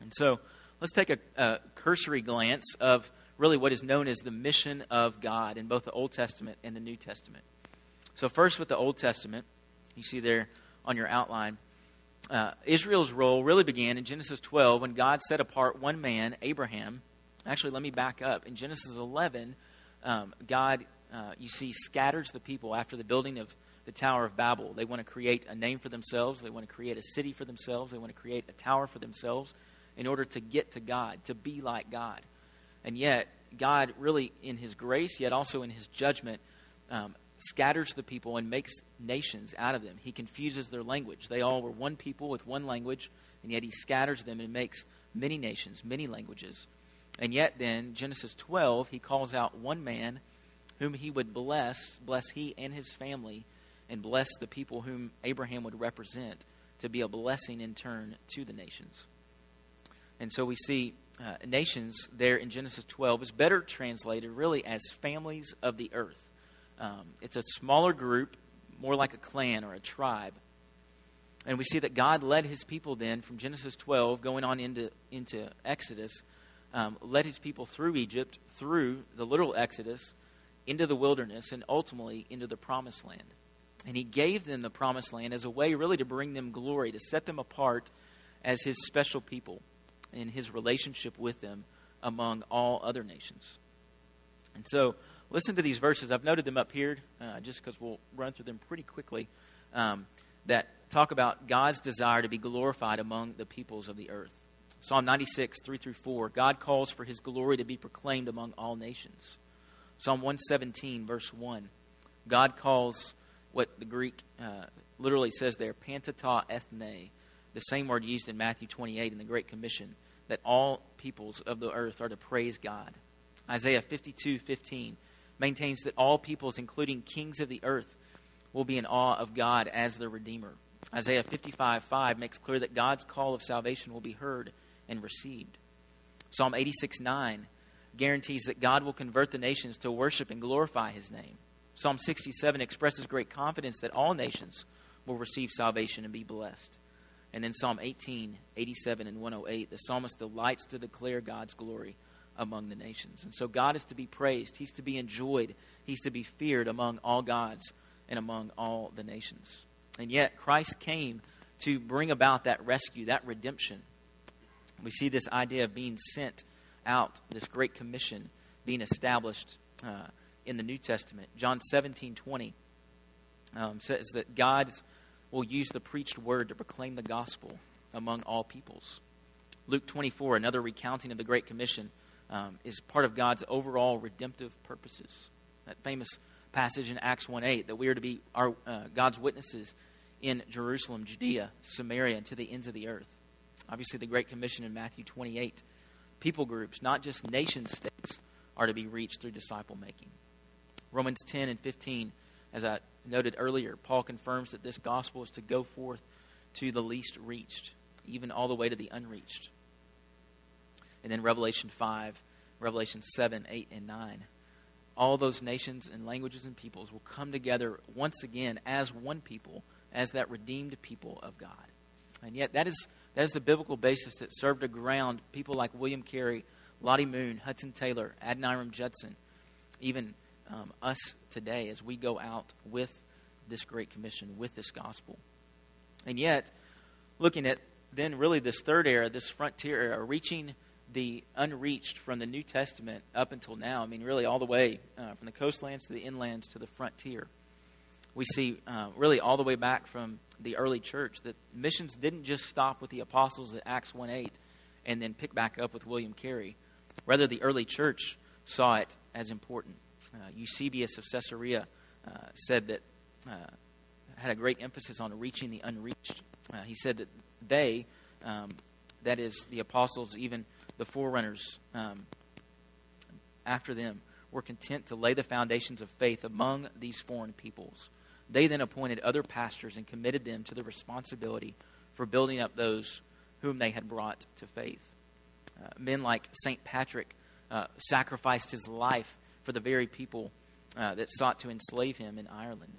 And so let's take a, a cursory glance of really what is known as the mission of God in both the Old Testament and the New Testament. So, first with the Old Testament, you see there on your outline, uh, Israel's role really began in Genesis 12 when God set apart one man, Abraham. Actually, let me back up. In Genesis 11, um, God, uh, you see, scatters the people after the building of the Tower of Babel. They want to create a name for themselves, they want to create a city for themselves, they want to create a tower for themselves in order to get to God, to be like God. And yet, God, really, in His grace, yet also in His judgment, um, scatters the people and makes nations out of them. He confuses their language. They all were one people with one language, and yet he scatters them and makes many nations, many languages. And yet, then, Genesis 12, he calls out one man whom he would bless, bless he and his family, and bless the people whom Abraham would represent to be a blessing in turn to the nations. And so we see uh, nations there in Genesis 12 is better translated really as families of the earth. Um, it's a smaller group, more like a clan or a tribe. And we see that God led his people then from Genesis 12 going on into, into Exodus, um, led his people through Egypt, through the literal Exodus, into the wilderness, and ultimately into the promised land. And he gave them the promised land as a way really to bring them glory, to set them apart as his special people in his relationship with them among all other nations. And so listen to these verses. I've noted them up here uh, just because we'll run through them pretty quickly um, that talk about God's desire to be glorified among the peoples of the earth. Psalm 96, 3 through 4. God calls for his glory to be proclaimed among all nations. Psalm 117, verse 1. God calls what the Greek uh, literally says there, panta ta ethne, the same word used in Matthew 28 in the Great Commission, that all peoples of the earth are to praise God. Isaiah 52, 15 maintains that all peoples, including kings of the earth, will be in awe of God as their Redeemer. Isaiah 55 5 makes clear that God's call of salvation will be heard and received. Psalm 86 9 guarantees that God will convert the nations to worship and glorify his name. Psalm 67 expresses great confidence that all nations will receive salvation and be blessed. And in Psalm 18, 87, and 108, the psalmist delights to declare God's glory among the nations. And so God is to be praised, He's to be enjoyed, He's to be feared among all gods and among all the nations. And yet, Christ came to bring about that rescue, that redemption. We see this idea of being sent out, this great commission being established uh, in the New Testament. John 17 20 um, says that God will use the preached word to proclaim the gospel among all peoples. Luke 24, another recounting of the Great Commission um, is part of God's overall redemptive purposes. That famous passage in Acts 1 8 that we are to be our, uh, God's witnesses in Jerusalem, Judea, Samaria, and to the ends of the earth. Obviously, the Great Commission in Matthew 28. People groups, not just nation states, are to be reached through disciple making. Romans 10 and 15, as I noted earlier, Paul confirms that this gospel is to go forth to the least reached, even all the way to the unreached and then Revelation 5, Revelation 7, 8, and 9. All those nations and languages and peoples will come together once again as one people, as that redeemed people of God. And yet, that is, that is the biblical basis that served to ground people like William Carey, Lottie Moon, Hudson Taylor, Adoniram Judson, even um, us today as we go out with this Great Commission, with this gospel. And yet, looking at then really this third era, this frontier era, reaching the unreached from the New Testament up until now. I mean, really all the way uh, from the coastlands to the inlands to the frontier. We see uh, really all the way back from the early church that missions didn't just stop with the apostles at Acts 1 8 and then pick back up with William Carey. Rather, the early church saw it as important. Uh, Eusebius of Caesarea uh, said that, uh, had a great emphasis on reaching the unreached. Uh, he said that they, um, that is, the apostles, even the forerunners um, after them, were content to lay the foundations of faith among these foreign peoples. They then appointed other pastors and committed them to the responsibility for building up those whom they had brought to faith. Uh, men like St. Patrick uh, sacrificed his life for the very people uh, that sought to enslave him in Ireland.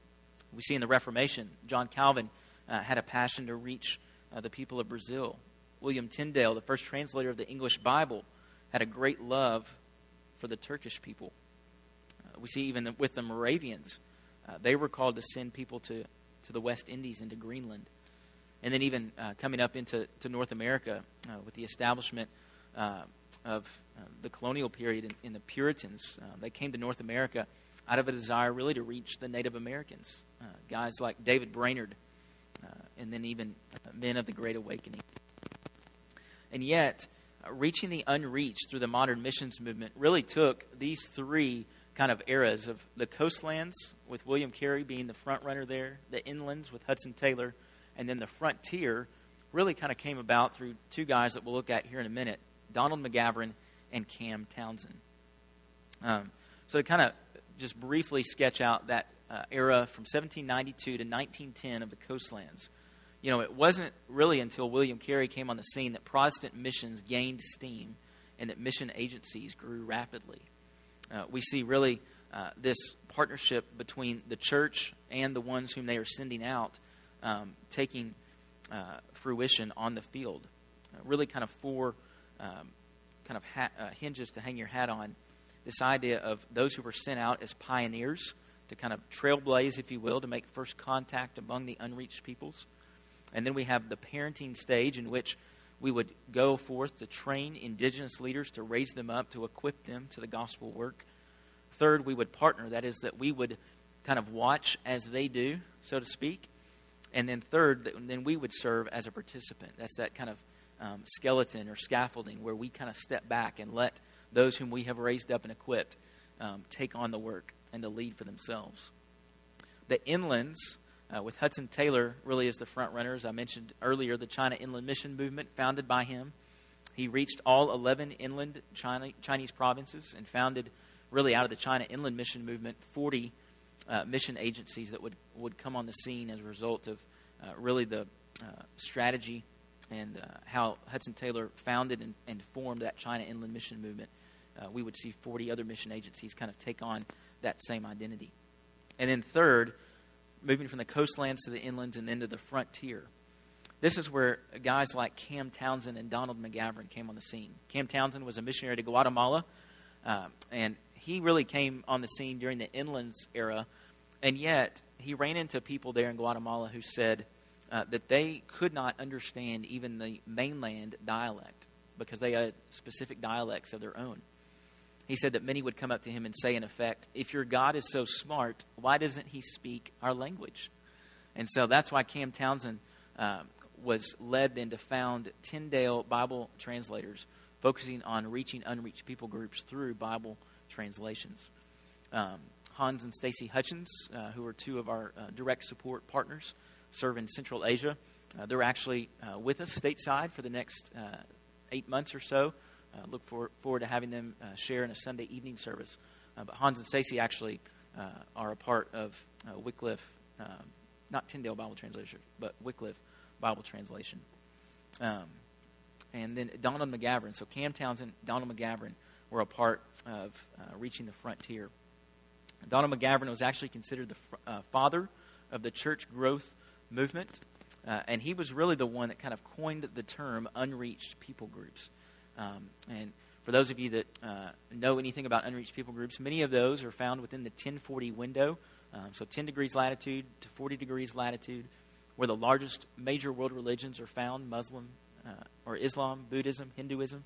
We see in the Reformation, John Calvin uh, had a passion to reach uh, the people of Brazil. William Tyndale, the first translator of the English Bible, had a great love for the Turkish people. Uh, we see even with the Moravians, uh, they were called to send people to, to the West Indies and to Greenland. And then, even uh, coming up into to North America uh, with the establishment uh, of the colonial period in, in the Puritans, they came to North America out of a desire really to reach the Native Americans. guys like David Brainerd, and then even men of the Great Awakening. And yet, uh, reaching the unreached through the modern missions movement really took these three kind of eras of the coastlands, with William Carey being the front runner there, the inlands with Hudson Taylor, and then the frontier really kind of came about through two guys that we'll look at here in a minute Donald McGavran and Cam Townsend. Um, so, to kind of just briefly sketch out that uh, era from 1792 to 1910 of the coastlands you know, it wasn't really until William Carey came on the scene that Protestant missions gained steam and that mission agencies grew rapidly. Uh, we see really uh, this partnership between the church and the ones whom they are sending out um, taking uh, fruition on the field. Uh, really, kind of four um, kind of uh, hinges to hang your hat on. This idea of those who were sent out as pioneers to kind of trailblaze, if you will, to make first contact among the unreached peoples. And then we have the parenting stage in which we would go forth to train indigenous leaders to raise them up, to equip them to the gospel work. Third, we would partner. That is, that we would kind of watch as they do, so to speak. And then third, then we would serve as a participant. That's that kind of um, skeleton or scaffolding where we kind of step back and let those whom we have raised up and equipped um, take on the work and to lead for themselves. The inlands uh, with Hudson Taylor really as the front runner. As I mentioned earlier, the China Inland Mission Movement, founded by him. He reached all 11 inland China, Chinese provinces and founded, really out of the China Inland Mission Movement, 40 uh, mission agencies that would, would come on the scene as a result of uh, really the uh, strategy and uh, how Hudson Taylor founded and, and, formed that China Inland Mission Movement. Uh, we would see 40 other mission agencies kind of take on that same identity. And then, third, moving from the coastlands to the inlands and then to the frontier. This is where guys like Cam Townsend and Donald McGavran came on the scene. Cam Townsend was a missionary to Guatemala, uh, and he really came on the scene during the inlands era, and yet he ran into people there in Guatemala who said uh, that they could not understand even the mainland dialect because they had specific dialects of their own he said that many would come up to him and say, in effect, if your God is so smart, why doesn't he speak our language? And so that's why Cam Townsend uh, was led then to found Tyndale Bible translators, focusing on reaching unreached people groups through Bible translations. Um, Hans and Stacy Hutchins, uh, who are two of our uh, direct support partners, serve in Central Asia. Uh, they're actually uh, with us stateside for the next uh, eight months or so uh, look for, forward to having them uh, share in a Sunday evening service. Uh, but Hans and Stacy actually uh, are a part of uh, Wycliffe, not Tyndale Bible Translation, but Wycliffe Bible Translation. Um, and then Donald McGavran. So Cam Townsend, Donald McGavran were a part of reaching the frontier. Donald McGavran was actually considered the fr- father of the church growth movement. Uh, and he was really the one that kind of coined the term unreached people groups. Um, and for those of you that uh, know anything about unreached people groups, many of those are found within the 1040 window, um, so 10 degrees latitude to 40 degrees latitude, where the largest major world religions are found Muslim uh, or Islam, Buddhism, Hinduism.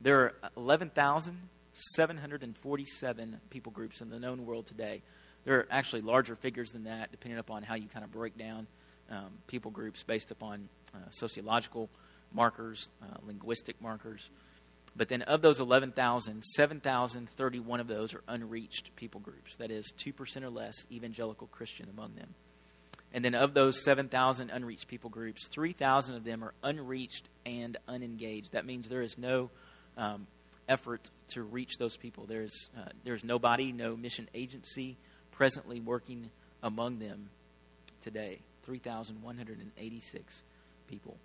There are 11,747 people groups in the known world today. There are actually larger figures than that, depending upon how you kind of break down um, people groups based upon uh, sociological markers, uh, linguistic markers. But then of those 11,000, 7,031 of those are unreached people groups. That is, 2% or less evangelical Christian among them. And then of those 7,000 unreached people groups, 3,000 of them are unreached and unengaged. That means there is no um, effort to reach those people. There's, uh, there's nobody, no mission agency presently working among them today. 3,186 people.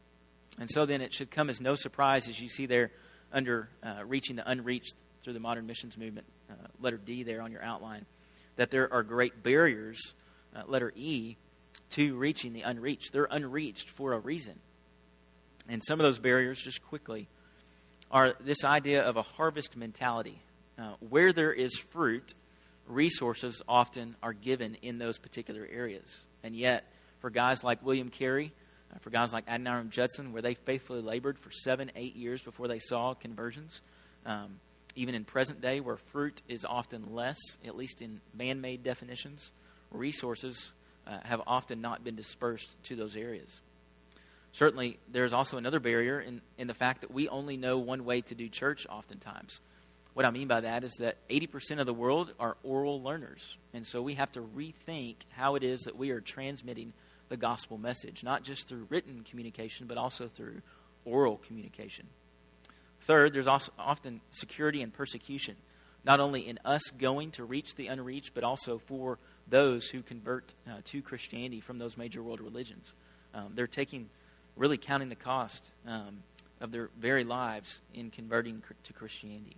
And so then it should come as no surprise as you see there under uh, reaching the unreached through the modern missions movement, uh, letter D there on your outline, that there are great barriers, uh, letter E, to reaching the unreached. They're unreached for a reason. And some of those barriers, just quickly, are this idea of a harvest mentality. Uh, where there is fruit, resources often are given in those particular areas. And yet, for guys like William Carey, for guys like Adoniram Judson, where they faithfully labored for seven, eight years before they saw conversions. Um, even in present day, where fruit is often less, at least in man made definitions, resources uh, have often not been dispersed to those areas. Certainly, there's also another barrier in, in the fact that we only know one way to do church oftentimes. What I mean by that is that 80% of the world are oral learners. And so we have to rethink how it is that we are transmitting the gospel message, not just through written communication, but also through oral communication. Third, there's also often security and persecution, not only in us going to reach the unreached, but also for those who convert uh, to Christianity from those major world religions. Um, they're taking, really counting the cost um, of their very lives in converting to Christianity.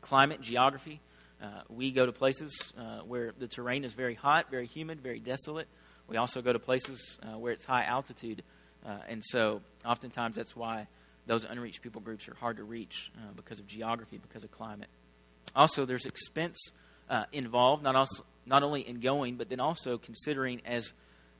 Climate, geography. Uh, we go to places uh, where the terrain is very hot, very humid, very desolate. We also go to places uh, where it's high altitude, uh, and so oftentimes that's why those unreached people groups are hard to reach uh, because of geography, because of climate. Also, there's expense uh, involved, not, also, not only in going, but then also considering as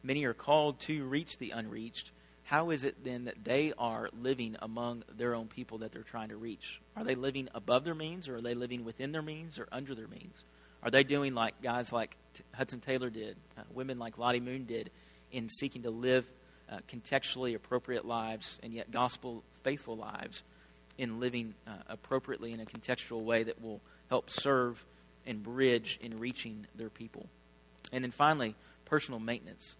many are called to reach the unreached, how is it then that they are living among their own people that they're trying to reach? Are they living above their means, or are they living within their means, or under their means? Are they doing like guys like Hudson Taylor did, uh, women like Lottie Moon did, in seeking to live uh, contextually appropriate lives and yet gospel faithful lives in living uh, appropriately in a contextual way that will help serve and bridge in reaching their people? And then finally, personal maintenance.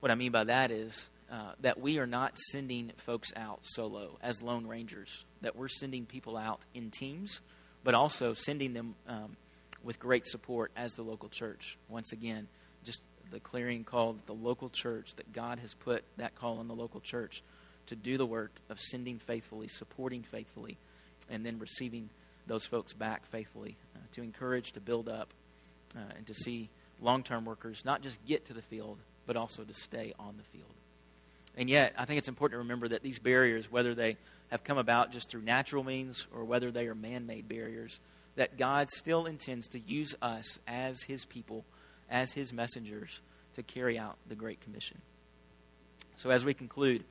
What I mean by that is uh, that we are not sending folks out solo as lone rangers, that we're sending people out in teams, but also sending them um, with great support as the local church. Once again, just the clearing call the local church, that God has put that call on the local church to do the work of sending faithfully, supporting faithfully, and then receiving those folks back faithfully, uh, to encourage, to build up, uh, and to see long term workers not just get to the field, but also to stay on the field. And yet, I think it's important to remember that these barriers, whether they have come about just through natural means or whether they are man made barriers, that God still intends to use us as His people, as His messengers, to carry out the Great Commission. So, as we conclude,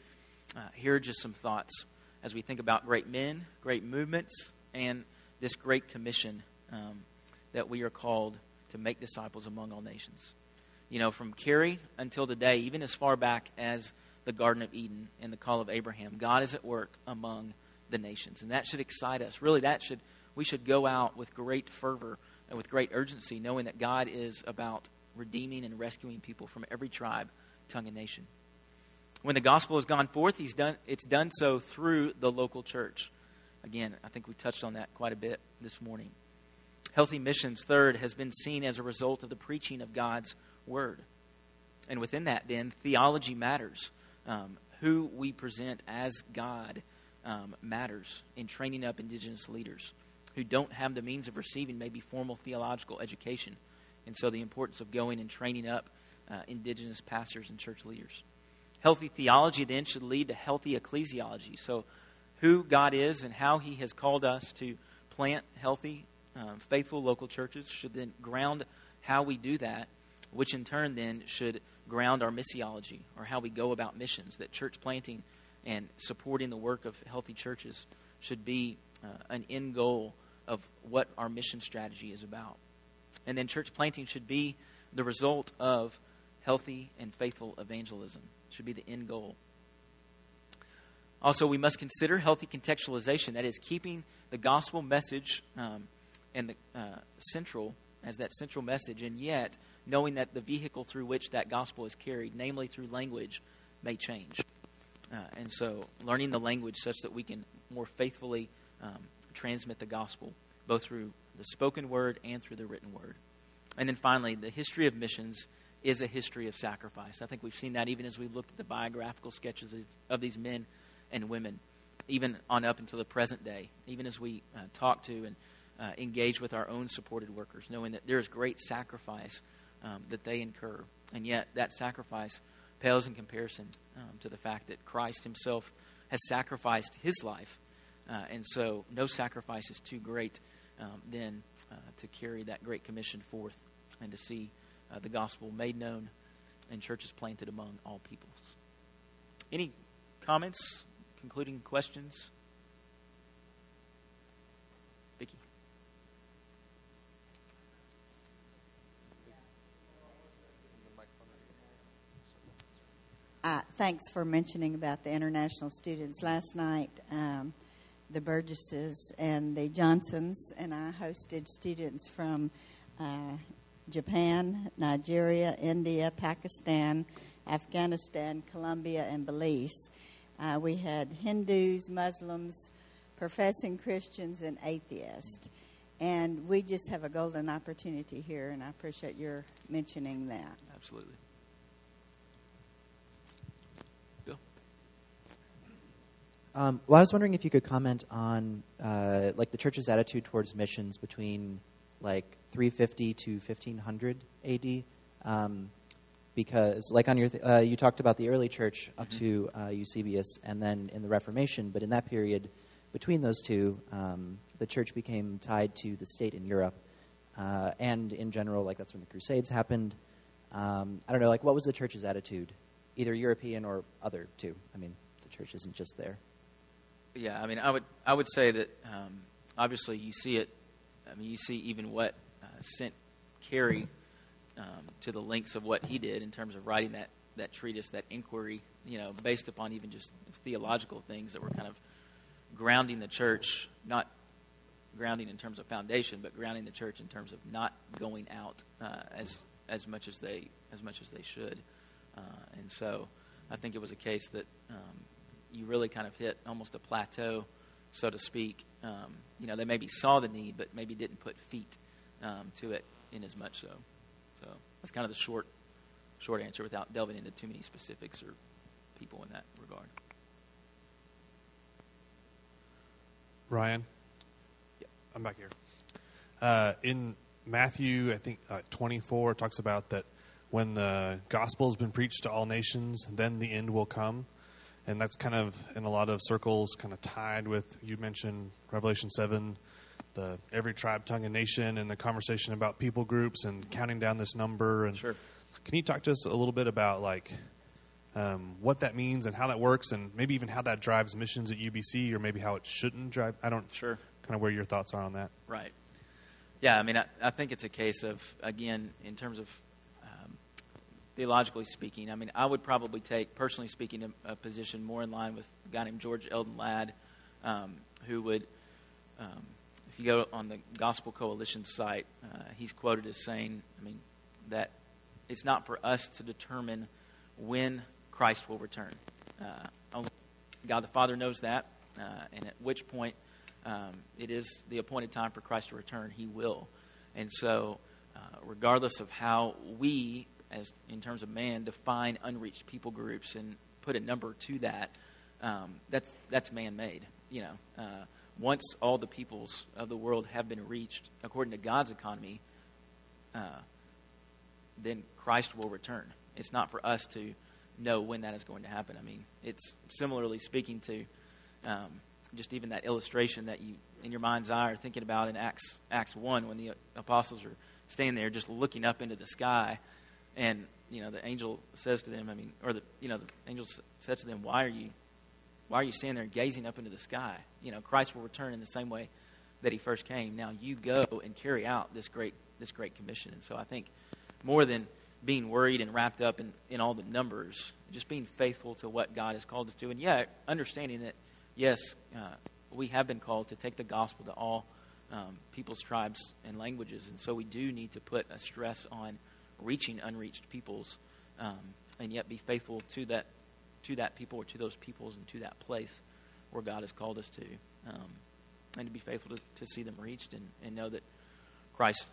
uh, here are just some thoughts as we think about great men, great movements, and this Great Commission um, that we are called to make disciples among all nations. You know, from Carey until today, even as far back as the Garden of Eden and the call of Abraham, God is at work among the nations. And that should excite us. Really, that should we should go out with great fervor and with great urgency, knowing that God is about redeeming and rescuing people from every tribe, tongue, and nation. When the gospel has gone forth, he's done, it's done so through the local church. Again, I think we touched on that quite a bit this morning. Healthy missions, third, has been seen as a result of the preaching of God's word. And within that, then, theology matters. Um, who we present as God um, matters in training up indigenous leaders who don't have the means of receiving maybe formal theological education. And so the importance of going and training up uh, indigenous pastors and church leaders. Healthy theology then should lead to healthy ecclesiology. So, who God is and how He has called us to plant healthy, um, faithful local churches should then ground how we do that, which in turn then should ground our missiology or how we go about missions. That church planting and supporting the work of healthy churches should be uh, an end goal of what our mission strategy is about. And then church planting should be the result of healthy and faithful evangelism. It should be the end goal. Also, we must consider healthy contextualization, that is, keeping the gospel message um, and the uh, central as that central message, and yet knowing that the vehicle through which that gospel is carried, namely through language, may change. Uh, and so, learning the language such that we can more faithfully um, transmit the gospel, both through the spoken word and through the written word. And then finally, the history of missions is a history of sacrifice. I think we've seen that even as we looked at the biographical sketches of, of these men and women, even on up until the present day, even as we uh, talk to and uh, engage with our own supported workers, knowing that there is great sacrifice um, that they incur. And yet, that sacrifice pales in comparison um, to the fact that Christ himself has sacrificed his life. Uh, and so, no sacrifice is too great um, then uh, to carry that great commission forth and to see uh, the gospel made known and churches planted among all peoples. Any comments, concluding questions? Vicki. Uh, thanks for mentioning about the international students. Last night, um, the Burgesses and the Johnsons and I hosted students from uh, Japan, Nigeria, India, Pakistan, Afghanistan, Colombia, and Belize. Uh, we had Hindus, Muslims, professing Christians, and atheists. And we just have a golden opportunity here, and I appreciate your mentioning that. Absolutely. Um, well, I was wondering if you could comment on uh, like the church's attitude towards missions between like 350 to 1500 AD, um, because like on your th- uh, you talked about the early church up mm-hmm. to uh, Eusebius, and then in the Reformation. But in that period, between those two, um, the church became tied to the state in Europe, uh, and in general, like that's when the Crusades happened. Um, I don't know, like what was the church's attitude, either European or other too? I mean, the church isn't just there. Yeah, I mean, I would I would say that um, obviously you see it. I mean, you see even what uh, sent Carey um, to the links of what he did in terms of writing that that treatise, that inquiry. You know, based upon even just theological things that were kind of grounding the church, not grounding in terms of foundation, but grounding the church in terms of not going out uh, as as much as they as much as they should. Uh, and so, I think it was a case that um, you really kind of hit almost a plateau, so to speak. Um, you know, they maybe saw the need, but maybe didn't put feet um, to it in as much so. So that's kind of the short, short answer without delving into too many specifics or people in that regard. Ryan? Yep. I'm back here. Uh, in Matthew, I think uh, 24 talks about that when the gospel has been preached to all nations, then the end will come and that's kind of in a lot of circles kind of tied with you mentioned Revelation seven, the every tribe, tongue, and nation, and the conversation about people groups and counting down this number. And sure. can you talk to us a little bit about like um, what that means and how that works, and maybe even how that drives missions at UBC, or maybe how it shouldn't drive? I don't sure kind of where your thoughts are on that. Right. Yeah, I mean, I, I think it's a case of again in terms of theologically speaking. I mean, I would probably take, personally speaking, a, a position more in line with a guy named George Eldon Ladd, um, who would, um, if you go on the Gospel Coalition site, uh, he's quoted as saying, I mean, that it's not for us to determine when Christ will return. Uh, God the Father knows that, uh, and at which point um, it is the appointed time for Christ to return, he will. And so, uh, regardless of how we as in terms of man, define unreached people groups and put a number to that, um, that's that's man-made. You know, uh, once all the peoples of the world have been reached according to God's economy, uh, then Christ will return. It's not for us to know when that is going to happen. I mean, it's similarly speaking to um, just even that illustration that you, in your mind's eye, are thinking about in Acts Acts one when the apostles are standing there just looking up into the sky, and you know the angel says to them, I mean, or the you know the angel says to them, "Why are you, why are you standing there gazing up into the sky? You know, Christ will return in the same way that He first came. Now you go and carry out this great this great commission." And so I think more than being worried and wrapped up in, in all the numbers, just being faithful to what God has called us to, and yet understanding that yes, uh, we have been called to take the gospel to all um, peoples, tribes, and languages, and so we do need to put a stress on reaching unreached peoples, um, and yet be faithful to that to that people or to those peoples and to that place where God has called us to, um, and to be faithful to, to see them reached and, and know that Christ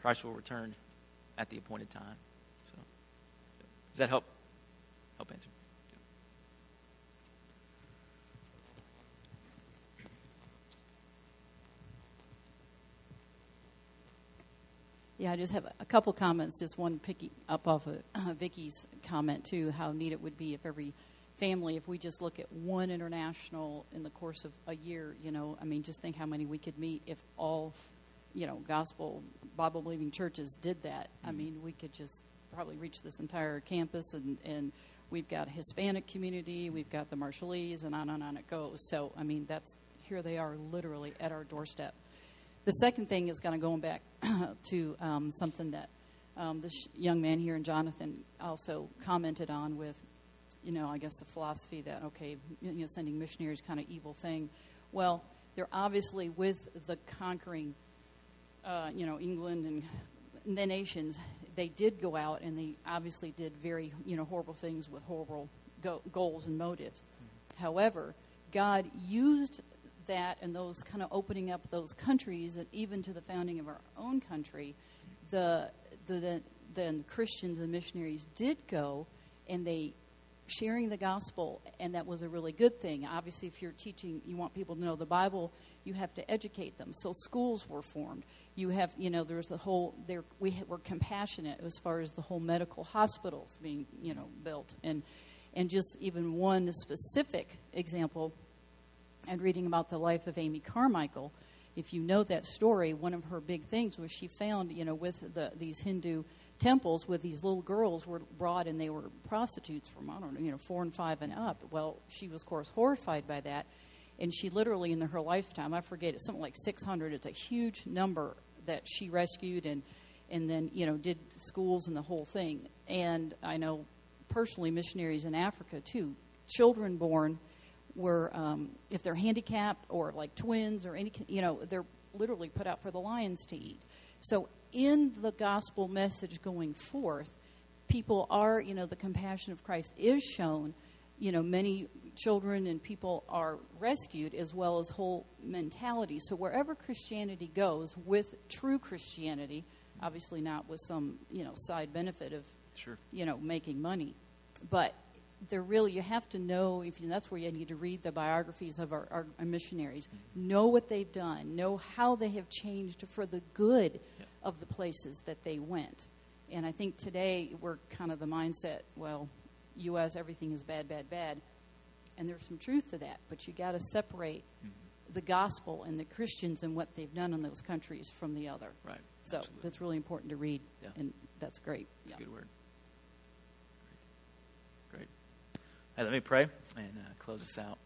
Christ will return at the appointed time. So, does that help help answer? Yeah, I just have a couple comments. Just one picking up off of uh, Vicky's comment too. How neat it would be if every family, if we just look at one international in the course of a year. You know, I mean, just think how many we could meet if all, you know, gospel Bible believing churches did that. I Mm-hmm. mean, we could just probably reach this entire campus, and and we've got a Hispanic community, we've got the Marshallese, and on and on it goes. So, I mean, that's here they are literally at our doorstep. The second thing is kind of going back to um, something that um, this young man here and Jonathan also commented on with, you know, I guess the philosophy that, okay, you know, sending missionaries kind of evil thing. Well, they're obviously with the conquering, uh, you know, England and the nations, they did go out and they obviously did very, you know, horrible things with horrible go- goals and motives. However, God used that and those kind of opening up those countries, and even to the founding of our own country, the the, the then Christians and missionaries did go, and they sharing the gospel, and that was a really good thing. Obviously, if you're teaching, you want people to know the Bible, you have to educate them. So schools were formed. You have, you know, there's the whole. There we were compassionate as far as the whole medical hospitals being, you know, built, and and just even one specific example and reading about the life of Amy Carmichael, if you know that story, one of her big things was she found, you know, with the, these Hindu temples with these little girls were brought and they were prostitutes from, I don't know, you know, four and five and up. Well, she was, of course, horrified by that. And she literally, in her lifetime, I forget, it's something like 600. It's a huge number that she rescued and, and then, you know, did schools and the whole thing. And I know personally missionaries in Africa, too. Children born were um, if they're handicapped or like twins or any you know they're literally put out for the lions to eat. So in the gospel message going forth people are you know the compassion of christ is shown. You know many children and people are rescued as well as whole mentality. So wherever christianity goes with true christianity obviously not with some you know side benefit of Sure. you know making money but they're really you have to know if you, that's where you need to read the biographies of our, our, our missionaries know what they've done know how they have changed for the good Yeah. of the places that they went and i think today we're kind of the mindset well us everything is bad bad bad and there's some truth to that but you got to separate mm-hmm. the gospel and the christians and what they've done in those countries from the other Right. so Absolutely. that's really important to read Yeah. and that's great That's yeah. a good word. Great. Great. Hey, let me pray and uh, close us out.